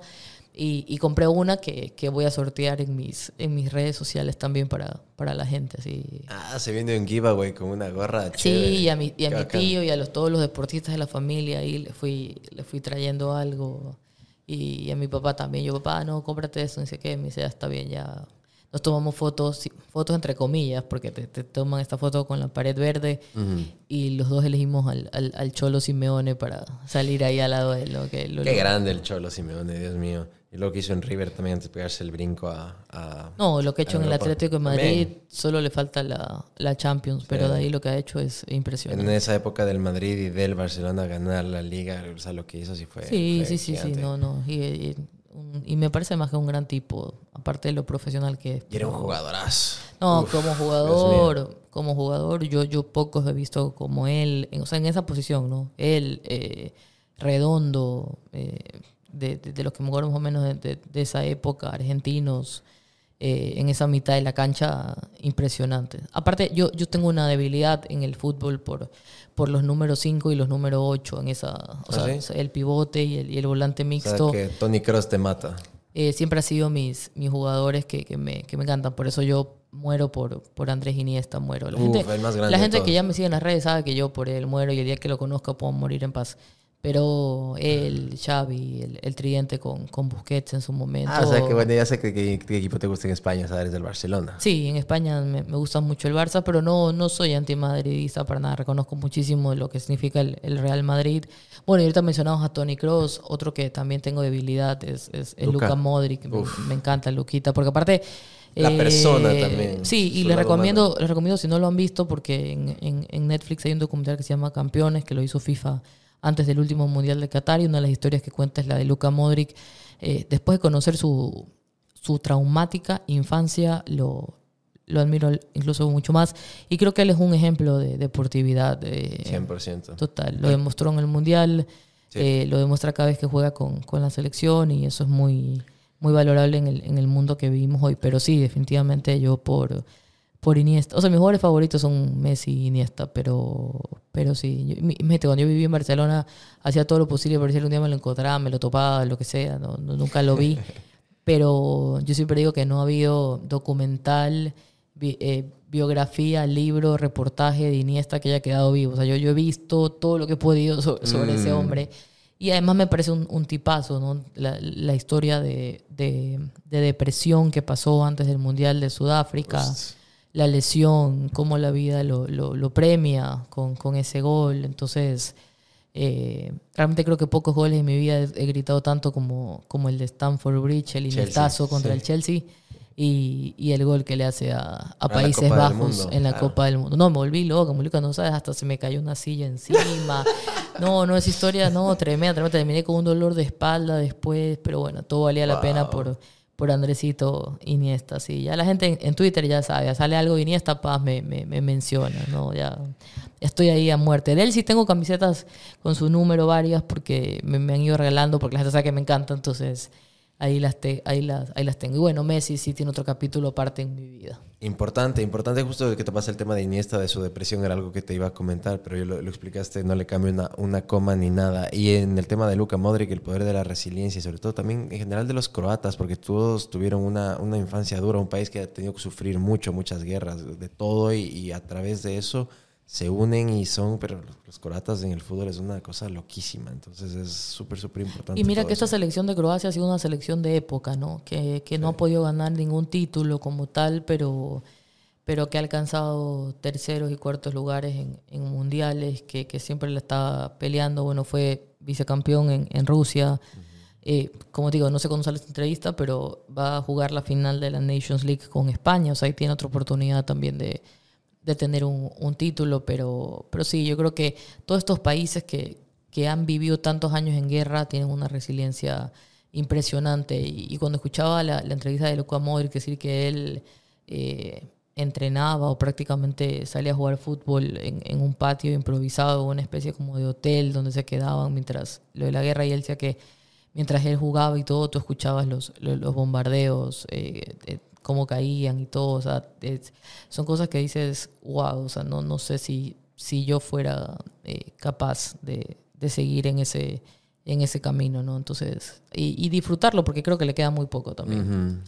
Y, y compré una que, que voy a sortear en mis, en mis redes sociales también para, para la gente. Así.
Ah, se viene un giveaway con una gorra
Sí,
chévere.
y a mi, y a mi tío y a los, todos los deportistas de la familia ahí le fui, le fui trayendo algo. Y, a mi papá también. Yo, papá, no, cómprate eso, no sé qué. Me dice, "Ya está bien, ya. Nos tomamos fotos, fotos entre comillas, porque te, te toman esta foto con la pared verde y los dos elegimos al, al, al Cholo Simeone para salir ahí al lado de lo que lo-
Qué
lo-
grande el Cholo Simeone, Dios mío. Y lo que hizo en River también antes de pegarse el brinco a... a-
No, lo que ha hecho en el. Atlético de Madrid solo le falta la, la Champions, pero de ahí lo que ha hecho es impresionante.
En esa época del Madrid y del Barcelona ganar la liga, o sea, lo que hizo sí fue.
Sí,
fue
sí, sí, sí, no, no. Y, y- un- y me parece más que un gran tipo, aparte de lo profesional que es.
Y era un jugadorazo.
No,
Uf,
como jugador, como jugador, yo, yo pocos he visto como él, en- o sea, en esa posición, ¿no? Él, eh, redondo, eh, de, de- de los que me acuerdo más o menos de esa época, argentinos, eh, en esa mitad de la cancha, impresionante. Aparte, yo, yo tengo una debilidad en el fútbol por, por los números 5 y los números 8, en esa, o
¿Ah,
sea,
sí?
el pivote y el, y el volante
O sea,
mixto
que Tony Cross te mata.
eh, siempre ha sido mis, mis jugadores que, que me, que me encantan. Por eso yo muero por, por Andrés Iniesta, muero. La
Uf,
gente, la que ya me sigue en las redes sabe que yo por él muero y el día que lo conozca puedo morir en paz. Pero él, Xavi, el, el tridente con, con Busquets en su momento.
Ah, o sea, que bueno, ya sé que, que- qué equipo te gusta en España, o sea, eres del Barcelona.
Sí, en España me, me gusta mucho el Barça, pero no, no soy antimadridista para nada. Reconozco muchísimo lo que significa el, el Real Madrid. Bueno, y ahorita mencionamos a Tony Cross, otro que también tengo debilidad es, es, es
Luka.
Luka Modric. Me, me encanta Luquita, porque aparte... eh,
La persona también,
Sí, y les recomiendo, les recomiendo si no lo han visto, porque en, en- en Netflix hay un documental que se llama Campeones, que lo hizo FIFA antes del último Mundial de Qatar, y una de las historias que cuenta es la de Luka Modric. Eh, después de conocer su, su traumática infancia, lo, lo admiro incluso mucho más. Y creo que él es un ejemplo de deportividad. eh,
100%.
Total, lo demostró en el Mundial,
Sí.
eh, lo demuestra cada vez que juega con, con la selección y eso es muy, muy valorable en el, en el mundo que vivimos hoy. Pero sí, definitivamente yo por, por Iniesta. O sea, mis jugadores favoritos son Messi y Iniesta, pero, pero sí. Yo, cuando yo viví en Barcelona, hacía todo lo posible para ver si un día me lo encontraba, me lo topaba, lo que sea. no- no- nunca lo vi. pero yo siempre digo que no ha habido documental, bi- eh, biografía, libro, reportaje de Iniesta que haya quedado vivo. O sea, yo, yo he visto todo lo que he podido so- sobre, ese hombre. Y además me parece un, un tipazo, ¿no? La, la historia de, de- de depresión que pasó antes del Mundial de Sudáfrica, la lesión, cómo la vida lo, lo- lo premia con, con ese gol. Entonces, eh, realmente creo que pocos goles en mi vida he, gritado tanto como, como el de Stamford Bridge, el inestazo contra
sí.
el Chelsea. Y, y el gol que le hace a, a Países Bajos
Mundo,
en la
claro.
Copa del Mundo. No, me volví loca, me volví no sabes, hasta se me cayó una silla encima. No, no, esa historia, no, tremenda, tremenda. Terminé con un dolor de espalda después, pero bueno, todo valía la pena por, por Andresito Iniesta. Sí, ya la gente en, Twitter ya sabe, sale algo de Iniesta, paz, me, me, me menciona, ¿no? Ya, estoy ahí a muerte. De él sí tengo camisetas con su número varias porque me han ido regalando, porque la gente sabe que me encanta, entonces ahí las, te- ahí, las, ahí las tengo. Y bueno, Messi sí tiene otro capítulo aparte en mi vida.
Importante, importante justo que te pasa el tema de Iniesta, de su depresión, era algo que te iba a comentar, pero yo lo, explicaste, no le cambio una, una coma ni nada. Y en el tema de Luka Modric, el poder de la resiliencia y sobre todo también en general de los croatas, porque todos tuvieron una, una infancia dura, un país que ha tenido que sufrir mucho, muchas guerras, de todo, y a través de eso se unen y son, pero los, croatas en el fútbol es una cosa loquísima, entonces es súper, súper importante.
Y mira que esta selección de Croacia ha sido una selección de época, ¿no? Que, que no ha podido ganar ningún título como tal, pero, pero que ha alcanzado terceros y cuartos lugares en, en mundiales, que, que siempre le está peleando. Bueno, fue vicecampeón en, en Rusia. Eh, como digo, no sé cuándo sale esta entrevista, pero va a jugar la final de la Nations League con España. O sea, ahí tiene otra oportunidad también de, de tener un, un título. Pero, pero sí, yo creo que todos estos países que, que han vivido tantos años en guerra tienen una resiliencia impresionante. Y, y cuando escuchaba la, entrevista de Luka Modric decir que él eh, entrenaba o prácticamente salía a jugar fútbol en, en un patio improvisado, una especie como de hotel donde se quedaban mientras lo de la guerra, y él decía que mientras él jugaba y todo, tú escuchabas los, los, los bombardeos, eh, cómo caían y todo. O sea, es- son cosas que dices, wow, o sea, no, no sé si, si yo fuera eh, capaz de, de seguir en ese, en ese camino, ¿no? Entonces, y, y disfrutarlo porque creo que le queda muy poco también.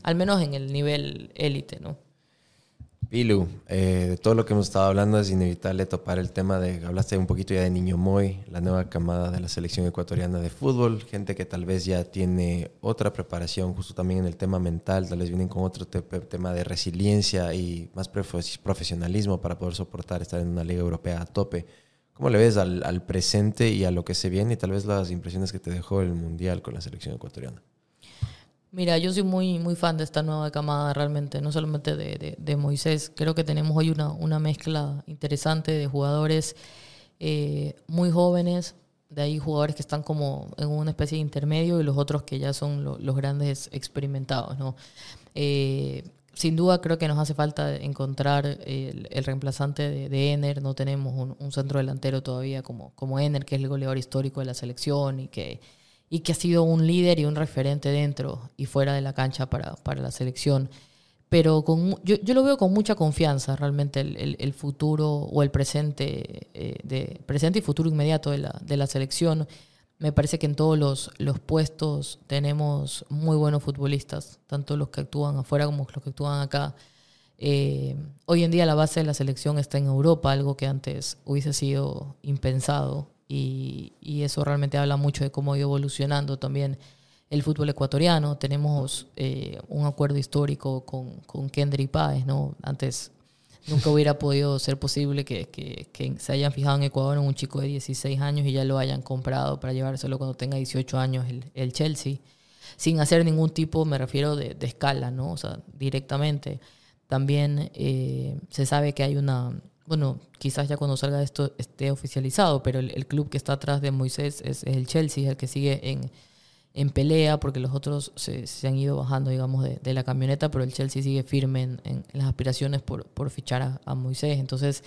Al menos en el nivel élite, ¿no?
Pilu, eh, de todo lo que hemos estado hablando es inevitable topar el tema de, hablaste un poquito ya de Niño Moy, la nueva camada de la selección ecuatoriana de fútbol, gente que tal vez ya tiene otra preparación, justo también en el tema mental, tal vez vienen con otro te- tema de resiliencia y más profe- profesionalismo para poder soportar estar en una liga europea a tope. ¿Cómo le ves al, al presente y a lo que se viene y tal vez las impresiones que te dejó el Mundial con la selección ecuatoriana?
Mira, yo soy muy, muy fan de esta nueva camada realmente, no solamente de, de- de Moisés. Creo que tenemos hoy una, una mezcla interesante de jugadores eh, muy jóvenes, de ahí jugadores que están como en una especie de intermedio y los otros que ya son lo- los grandes experimentados, ¿no? Eh, sin duda creo que nos hace falta encontrar el, el reemplazante de, de Ener. No tenemos un, un centro delantero todavía como, como Ener, que es el goleador histórico de la selección y que, y que ha sido un líder y un referente dentro y fuera de la cancha para, para la selección. Pero con, yo, yo lo veo con mucha confianza realmente el, el- el futuro o el presente, eh, de, presente y futuro inmediato de la, de la selección. Me parece que en todos los, los puestos tenemos muy buenos futbolistas, tanto los que actúan afuera como los que actúan acá. Eh, hoy en día la base de la selección está en Europa, algo que antes hubiese sido impensado y, eso realmente habla mucho de cómo ha ido evolucionando también el fútbol ecuatoriano. Tenemos eh, un acuerdo histórico con, con Kendrick Páez, ¿no? Antes nunca hubiera podido ser posible que, que- se hayan fijado en Ecuador en un chico de 16 años y ya lo hayan comprado para llevárselo cuando tenga 18 años el, el Chelsea, sin hacer ningún tipo, me refiero, de, de escala, ¿no? O sea, directamente. También eh, se sabe que hay una, bueno, quizás ya cuando salga esto esté oficializado, pero el, club que está atrás de Moisés es, el Chelsea, es el que sigue en, en pelea, porque los otros se, se han ido bajando, digamos, de, la camioneta, pero el Chelsea sigue firme en, en las aspiraciones por, por fichar a, Moisés. Entonces,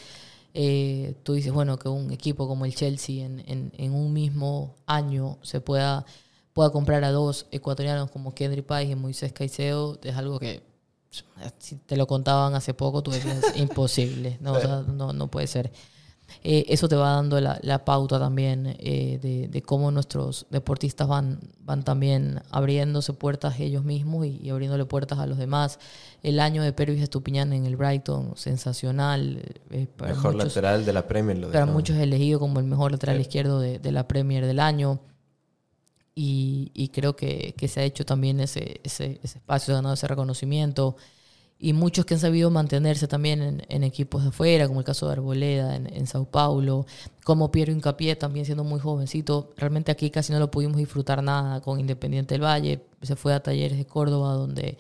eh, tú dices, bueno, que un equipo como el Chelsea en, en, un mismo año se pueda, pueda comprar a dos ecuatorianos como Kendrick Páez y Moisés Caicedo, es algo que si te lo contaban hace poco, tú decías, imposible, no, O sea, no, no puede ser. Eh, eso te va dando la, la pauta también eh, de, de cómo nuestros deportistas van, van también abriéndose puertas ellos mismos y, y abriéndole puertas a los demás. El año de Pervis Estupiñán en el Brighton, sensacional. eh, para
Mejor
muchos-
lateral de la Premier. Lo
para muchos elegido como el mejor lateral
Sí.
izquierdo de, de la Premier del año. Y, y creo que, que se ha hecho también ese, ese, ese espacio, ganado ese reconocimiento. Y muchos que han sabido mantenerse también en, en equipos de afuera, como el caso de Arboleda en, en Sao Paulo, como Piero Incapié también siendo muy jovencito. Realmente aquí casi no lo pudimos disfrutar nada con Independiente del Valle. Se fue a Talleres de Córdoba, donde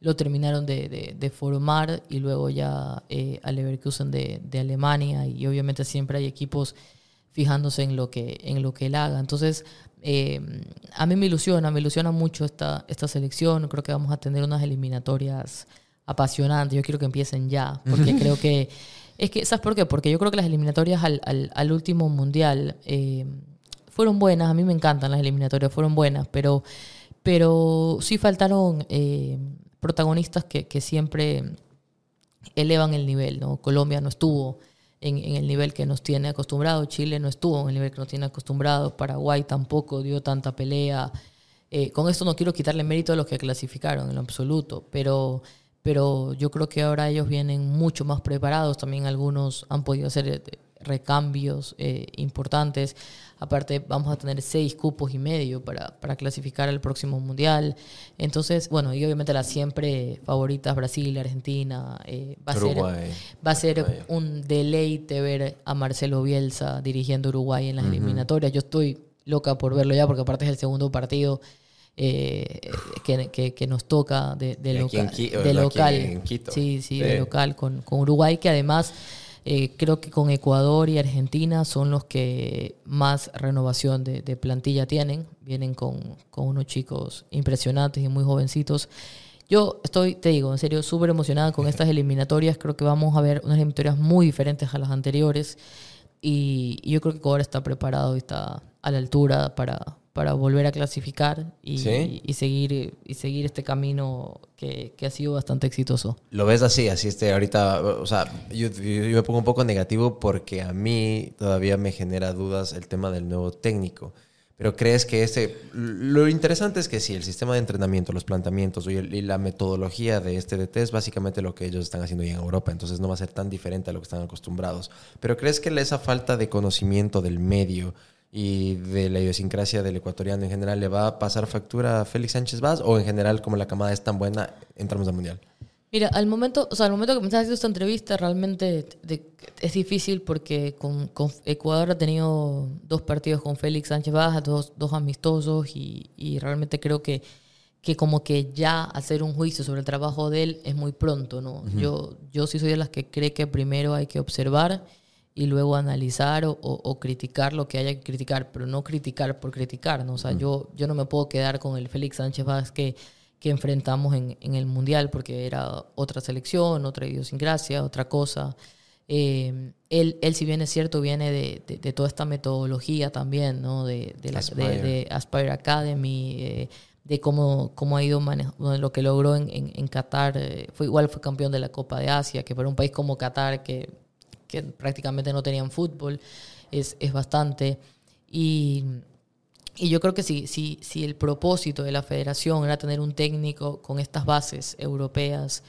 lo terminaron de, de- de formar y luego ya eh, al Leverkusen de, de Alemania y obviamente siempre hay equipos fijándose en lo que, en lo que él haga. Entonces, eh, a mí me ilusiona, me ilusiona mucho esta, esta selección. Creo que vamos a tener unas eliminatorias apasionantes. Yo quiero que empiecen ya, porque creo que... Es que, ¿sabes por qué? Porque yo creo que las eliminatorias al, al- al último mundial eh, fueron buenas. A mí me encantan las eliminatorias, fueron buenas, pero, pero sí faltaron eh, protagonistas que, que siempre elevan el nivel. ¿no? Colombia no estuvo en, en el nivel que nos tiene acostumbrados, Chile no estuvo en el nivel que nos tiene acostumbrados, Paraguay tampoco dio tanta pelea. Eh, con esto no quiero quitarle mérito a los que clasificaron en lo absoluto, pero, pero yo creo que ahora ellos vienen mucho más preparados. También algunos han podido hacer eh, recambios eh, importantes. Aparte, vamos a tener seis cupos y medio para, para clasificar al próximo mundial. Entonces, bueno, y obviamente las siempre favoritas, Brasil, Argentina, eh, va, a ser, va a ser
Uruguay.
un deleite ver a Marcelo Bielsa dirigiendo Uruguay en las eliminatorias. Yo estoy loca por verlo ya, porque aparte es el segundo partido eh, que, que- que nos toca de, de
Y aquí en
loca-
Qui-
de local.
en Quito.
Sí, sí,
Sí.
de local con, con Uruguay, que además eh, creo que con Ecuador y Argentina son los que más renovación de, plantilla tienen. Vienen con, con unos chicos impresionantes y muy jovencitos. Yo estoy, te digo, en serio, súper emocionada con estas eliminatorias. Creo que vamos a ver unas eliminatorias muy diferentes a las anteriores. Y, y yo creo que Ecuador está preparado y está a la altura para, para volver a clasificar y,
¿Sí?
y seguir, y seguir este camino que, que ha sido bastante exitoso.
Lo ves así, así este ahorita, o sea, yo, yo- yo me pongo un poco negativo porque a mí todavía me genera dudas el tema del nuevo técnico. Pero crees que ese... Lo interesante es que sí, el sistema de entrenamiento, los planteamientos y, el- y la metodología de este DT es básicamente lo que ellos están haciendo ya en Europa, entonces no va a ser tan diferente a lo que están acostumbrados. Pero ¿crees que esa falta de conocimiento del medio y de la idiosincrasia del ecuatoriano en general le va a pasar factura a Félix Sánchez Vaz o en general como la camada es tan buena, entramos al Mundial?
Mira, al momento, o sea, al momento que me estás haciendo esta entrevista, realmente de- es difícil porque con, con Ecuador ha tenido dos partidos con Félix Sánchez Baja, dos, dos amistosos, y, y realmente creo que, que como que ya hacer un juicio sobre el trabajo de él es muy pronto, ¿no? yo, yo sí soy de las que cree que primero hay que observar y luego analizar o, o- o criticar lo que haya que criticar, pero no criticar por criticar, ¿no? O sea, yo, yo no me puedo quedar con el Félix Sánchez Vázquez que, que enfrentamos en, en el Mundial porque era otra selección, otra idiosincrasia, otra cosa. Eh, él, él, si bien es cierto, viene de, de- de toda esta metodología también, ¿no? De, de, la-
Aspire.
Aspire Academy, eh, de cómo, cómo ha ido manejando, lo que logró en, en, en Qatar. eh, fue, igual fue campeón de la Copa de Asia, que para un país como Qatar, que, que prácticamente no tenían fútbol, es, es bastante. Y, y yo creo que si, si, si el propósito de la federación era tener un técnico con estas bases europeas,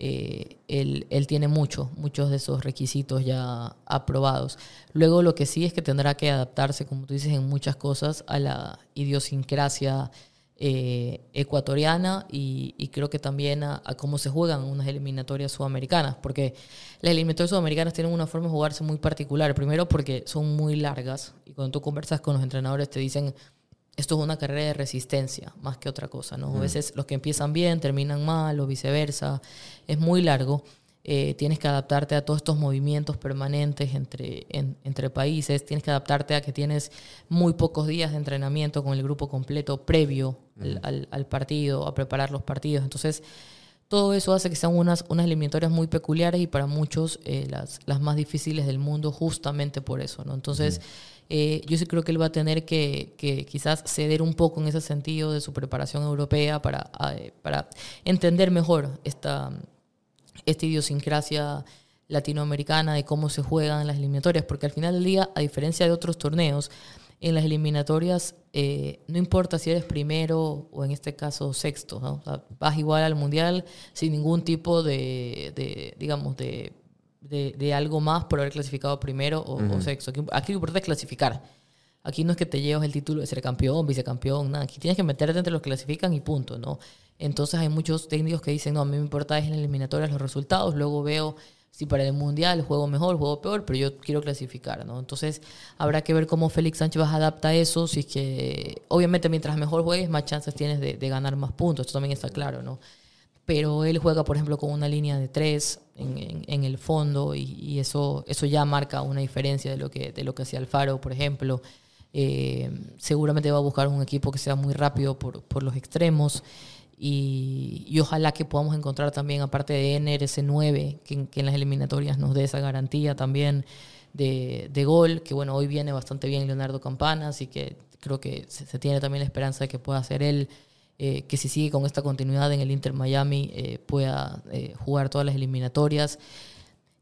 eh, él, él tiene mucho, muchos de esos requisitos ya aprobados. Luego lo que sí es que tendrá que adaptarse, como tú dices, en muchas cosas a la idiosincrasia eh, ecuatoriana y, y creo que también a, a cómo se juegan unas eliminatorias sudamericanas, porque las eliminatorias sudamericanas tienen una forma de jugarse muy particular. Primero porque son muy largas y cuando tú conversas con los entrenadores te dicen esto es una carrera de resistencia más que otra cosa, ¿no? A veces los que empiezan bien terminan mal o viceversa. Es muy largo. Eh, tienes que adaptarte a todos estos movimientos permanentes entre, en- entre países. Tienes que adaptarte a que tienes muy pocos días de entrenamiento con el grupo completo previo al, al- al partido, a preparar los partidos. Entonces, todo eso hace que sean unas, unas eliminatorias muy peculiares y para muchos eh, las, las más difíciles del mundo justamente por eso, ¿no? Entonces, eh, yo sí creo que él va a tener que, que quizás ceder un poco en ese sentido de su preparación europea para, para entender mejor esta, esta idiosincrasia latinoamericana de cómo se juegan las eliminatorias, porque al final del día, a diferencia de otros torneos, en las eliminatorias eh, no importa si eres primero o en este caso sexto, ¿no? O sea, vas igual al mundial sin ningún tipo de, de, digamos, de, de, de algo más por haber clasificado primero o, o sexto. Aquí, aquí lo importante es clasificar. Aquí no es que te llevas el título de ser campeón, vicecampeón, nada. Aquí tienes que meterte entre los que clasifican y punto, ¿no? Entonces hay muchos técnicos que dicen, no, a mí me importa es en eliminatorias los resultados, luego veo si para el mundial juego mejor, juego peor, pero yo quiero clasificar, ¿no? Entonces habrá que ver cómo Félix Sánchez adapta eso, si que, obviamente mientras mejor juegues, más chances tienes de, ganar más puntos, esto también está claro, ¿no? pero él juega, por ejemplo, con una línea de tres en, el fondo y, y eso, eso ya marca una diferencia de lo que, de lo que hacía Alfaro, por ejemplo. Eh, seguramente va a buscar un equipo que sea muy rápido por, por los extremos y, y ojalá que podamos encontrar también, aparte de ese 9, que, en- que en las eliminatorias nos dé esa garantía también de, de gol, que bueno, hoy viene bastante bien Leonardo Campana, así que creo que se, se tiene también la esperanza de que pueda ser él eh, que si sigue con esta continuidad en el Inter Miami eh, pueda eh, jugar todas las eliminatorias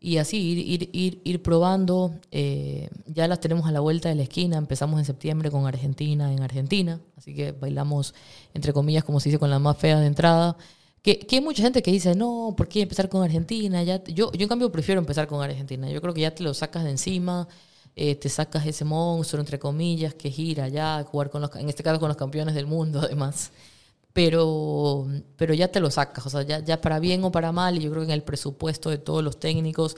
y así ir, ir, ir, ir probando. eh, ya las tenemos a la vuelta de la esquina. Empezamos en septiembre con Argentina en Argentina, así que bailamos, entre comillas, como se dice, con la más fea de entrada. Que, que hay mucha gente que dice, no, ¿por qué empezar con Argentina? Ya, yo, yo, en cambio, prefiero empezar con Argentina. Yo creo que ya te lo sacas de encima, eh, te sacas ese monstruo, entre comillas, que gira ya, jugar con los, en este caso con los campeones del mundo, además pero, pero ya te lo sacas, o sea, ya, ya para bien o para mal, y yo creo que en el presupuesto de todos los técnicos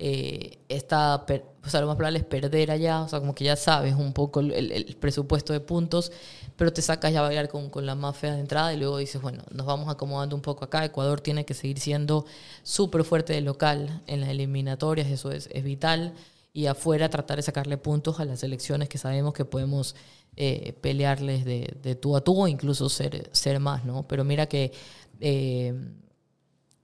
eh, está, o sea, lo más probable es perder allá, o sea, como que ya sabes un poco el, presupuesto de puntos, pero te sacas ya a bailar con, con la más de entrada y luego dices, bueno, nos vamos acomodando un poco acá, Ecuador tiene que seguir siendo súper fuerte de local en las eliminatorias, eso es, es vital, y afuera tratar de sacarle puntos a las selecciones que sabemos que podemos eh, pelearles de, de tú a tú o incluso ser, ser más, ¿no? Pero mira que eh,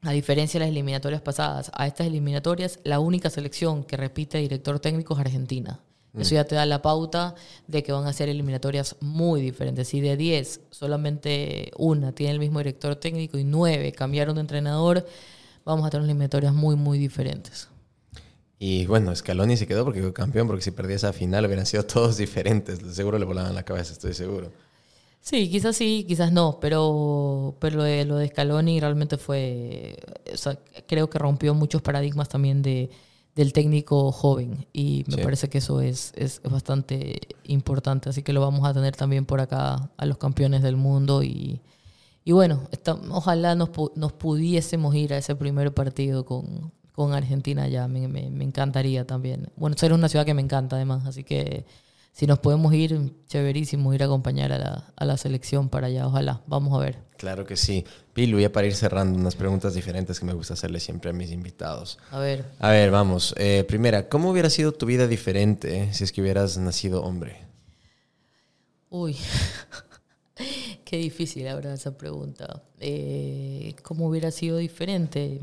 a diferencia de las eliminatorias pasadas, a estas eliminatorias la única selección que repite director técnico es Argentina. Eso ya te da la pauta de que van a ser eliminatorias muy diferentes. Si de 10 solamente una tiene el mismo director técnico y 9 cambiaron de entrenador, vamos a tener eliminatorias muy, muy diferentes.
Y bueno, Scaloni se quedó porque fue campeón, porque si perdía esa final hubieran sido todos diferentes. Seguro le volaban la cabeza, estoy seguro.
Sí, quizás sí, quizás no, pero, pero lo, de, lo de Scaloni realmente fue, o sea, creo que rompió muchos paradigmas también de, del técnico joven y me
Sí.
parece que eso es, es bastante importante, así que lo vamos a tener también por acá a los campeones del mundo y, y bueno, está- ojalá nos, nos pudiésemos ir a ese primer partido con, con Argentina ya, me, me- me encantaría también. Bueno, ser una ciudad que me encanta además, así que si nos podemos ir, chéverísimo ir a acompañar a la, a la selección para allá, ojalá, vamos a ver.
Claro que sí. Pilu, ya para ir cerrando, unas preguntas diferentes que me gusta hacerle siempre a mis invitados.
A ver,
A ver, vamos. Eh, primera, ¿cómo hubiera sido tu vida diferente si es que hubieras nacido hombre?
uy, qué difícil verdad esa pregunta. Eh, ¿Cómo hubiera sido diferente?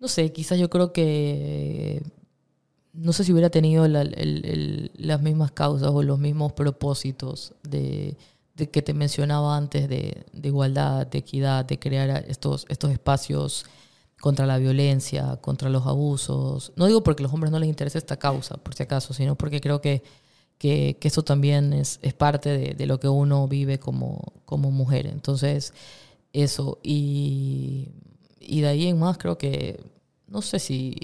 No sé, quizás yo creo que no sé si hubiera tenido las mismas causas o los mismos propósitos de, que te mencionaba antes de, igualdad, de equidad, de crear estos, estos espacios contra la violencia, contra los abusos. No digo porque a los hombres no les interese esta causa, por si acaso, sino porque creo que, que, que eso también es, es parte de, de lo que uno vive como, como mujer. Entonces, eso. Y, y de ahí en más creo que, no sé si,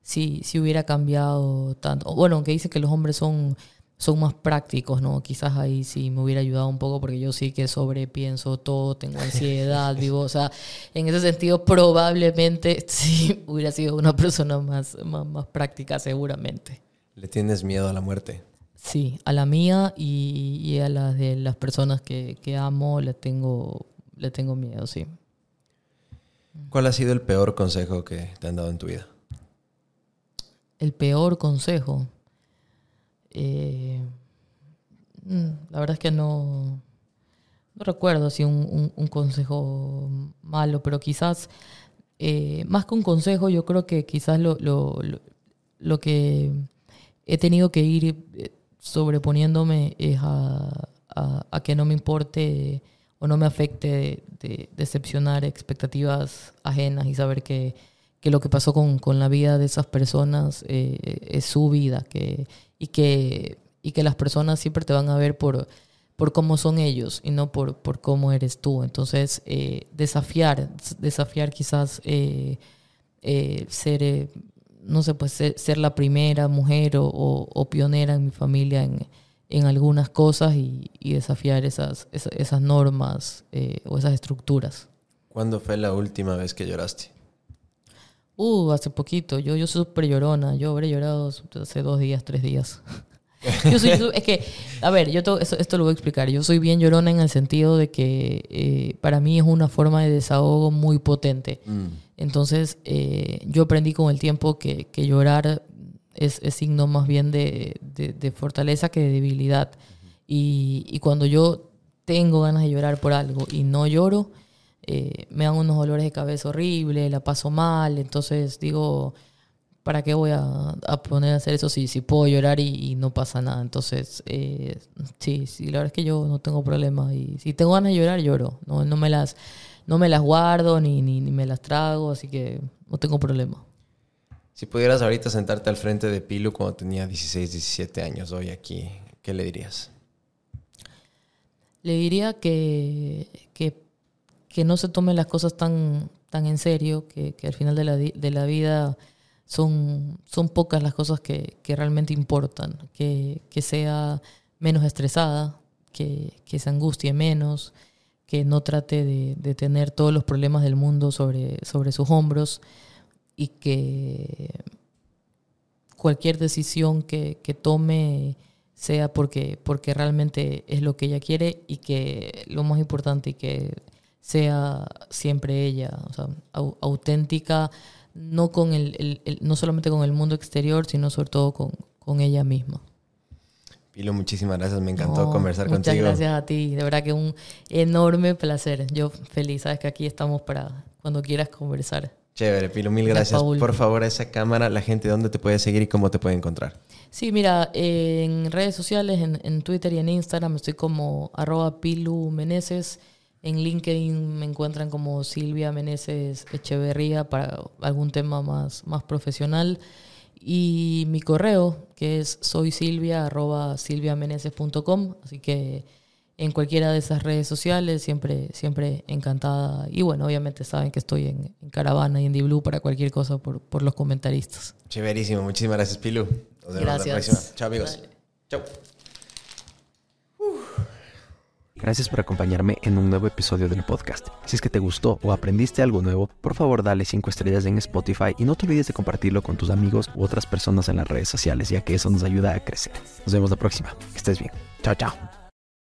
si, si hubiera cambiado tanto. Bueno, aunque dice que los hombres son, son más prácticos, ¿no? Quizás ahí sí me hubiera ayudado un poco porque yo sí que sobrepienso todo, tengo ansiedad, vivo, o sea, en ese sentido probablemente sí hubiera sido una persona más, más, más práctica seguramente.
¿Le tienes miedo a la muerte?
Sí, a la mía y, y a las de las personas que, que amo le tengo, le tengo miedo, sí.
¿Cuál ha sido el peor consejo que te han dado en tu vida?
El peor consejo. eh, mm, la verdad es que no, no recuerdo así un, consejo malo, pero quizás, eh, más que un consejo, yo creo que quizás lo, lo, lo- que he tenido que ir eh, sobreponiéndome es a- a que no me importe o no me afecte de, decepcionar expectativas ajenas y saber que, que lo que pasó con, con la vida de esas personas eh, es su vida que, y, que, y que las personas siempre te van a ver por, por cómo son ellos y no por, por cómo eres tú. Entonces, eh, desafiar, desafiar quizás eh, eh, ser, eh, no sé, pues ser, la primera mujer o, o- pionera en mi familia en algunas cosas y, y desafiar esas, esas, esas normas eh, o esas estructuras.
¿Cuándo fue la última vez que lloraste?
Uh, hace poquito. Yo, yo soy súper llorona. Yo habré llorado hace dos días, tres días. Yo soy, es que, a ver, yo to- esto, esto lo voy a explicar. Yo soy bien llorona en el sentido de que eh, para mí es una forma de desahogo muy potente. Entonces, eh, yo aprendí con el tiempo que, que llorar es, es signo más bien de, de- de fortaleza que de debilidad. Y, y cuando yo tengo ganas de llorar por algo y no lloro, eh, me dan unos dolores de cabeza horribles, la paso mal. Entonces digo, ¿para qué voy a, a poner a hacer eso si, si puedo llorar y, y no pasa nada? Entonces, eh, sí, sí, la verdad es que yo no tengo problema. Y si tengo ganas de llorar, lloro. No, no, me, las, no me las guardo ni, ni, ni me las trago, así que no tengo problema.
Si pudieras ahorita sentarte al frente de Pilu cuando tenía 16, 17 años, hoy aquí, ¿qué le dirías?
Le diría que, que, que no se tomen las cosas tan, tan en serio, que, que al final de la, de la vida son, son pocas las cosas que, que realmente importan, que, que sea menos estresada, que, que se angustie menos, que no trate de, de tener todos los problemas del mundo sobre, sobre sus hombros y que cualquier decisión que, que tome sea porque, porque realmente es lo que ella quiere y que lo más importante y que sea siempre ella, o sea, au- auténtica, no, con el, el- el- no solamente con el mundo exterior, sino sobre todo con, con ella misma.
Pilu, muchísimas gracias, me encantó
No,
conversar
muchas
contigo.
gracias a ti, de verdad que un enorme placer. Yo feliz, sabes que aquí estamos para cuando quieras conversar.
Chévere, Pilu, mil gracias.
Paul.
Por favor, a esa cámara, la gente, ¿dónde te puede seguir y cómo te puede encontrar?
Sí, mira, eh, en redes sociales, en, en Twitter y en Instagram estoy como arroba pilu meneses. En LinkedIn me encuentran como Silvia Meneses Echeverría para algún tema más, más profesional. y mi correo, que es soysilvia arroba silviameneses.com. Así que en cualquiera de esas redes sociales, siempre, siempre encantada. Y bueno, obviamente saben que estoy en, en Caravana y en D-Blue para cualquier cosa por, por los comentaristas.
Chéverísimo. Muchísimas gracias, Pilu. Nos vemos
Gracias.
la próxima. Chao, amigos.
Dale.
Chao.
Gracias por acompañarme en un nuevo episodio del podcast. Si es que te gustó o aprendiste algo nuevo, por favor dale 5 estrellas en Spotify y no te olvides de compartirlo con tus amigos u otras personas en las redes sociales, ya que eso nos ayuda a crecer. Nos vemos la próxima. Que estés bien. Chao, chao.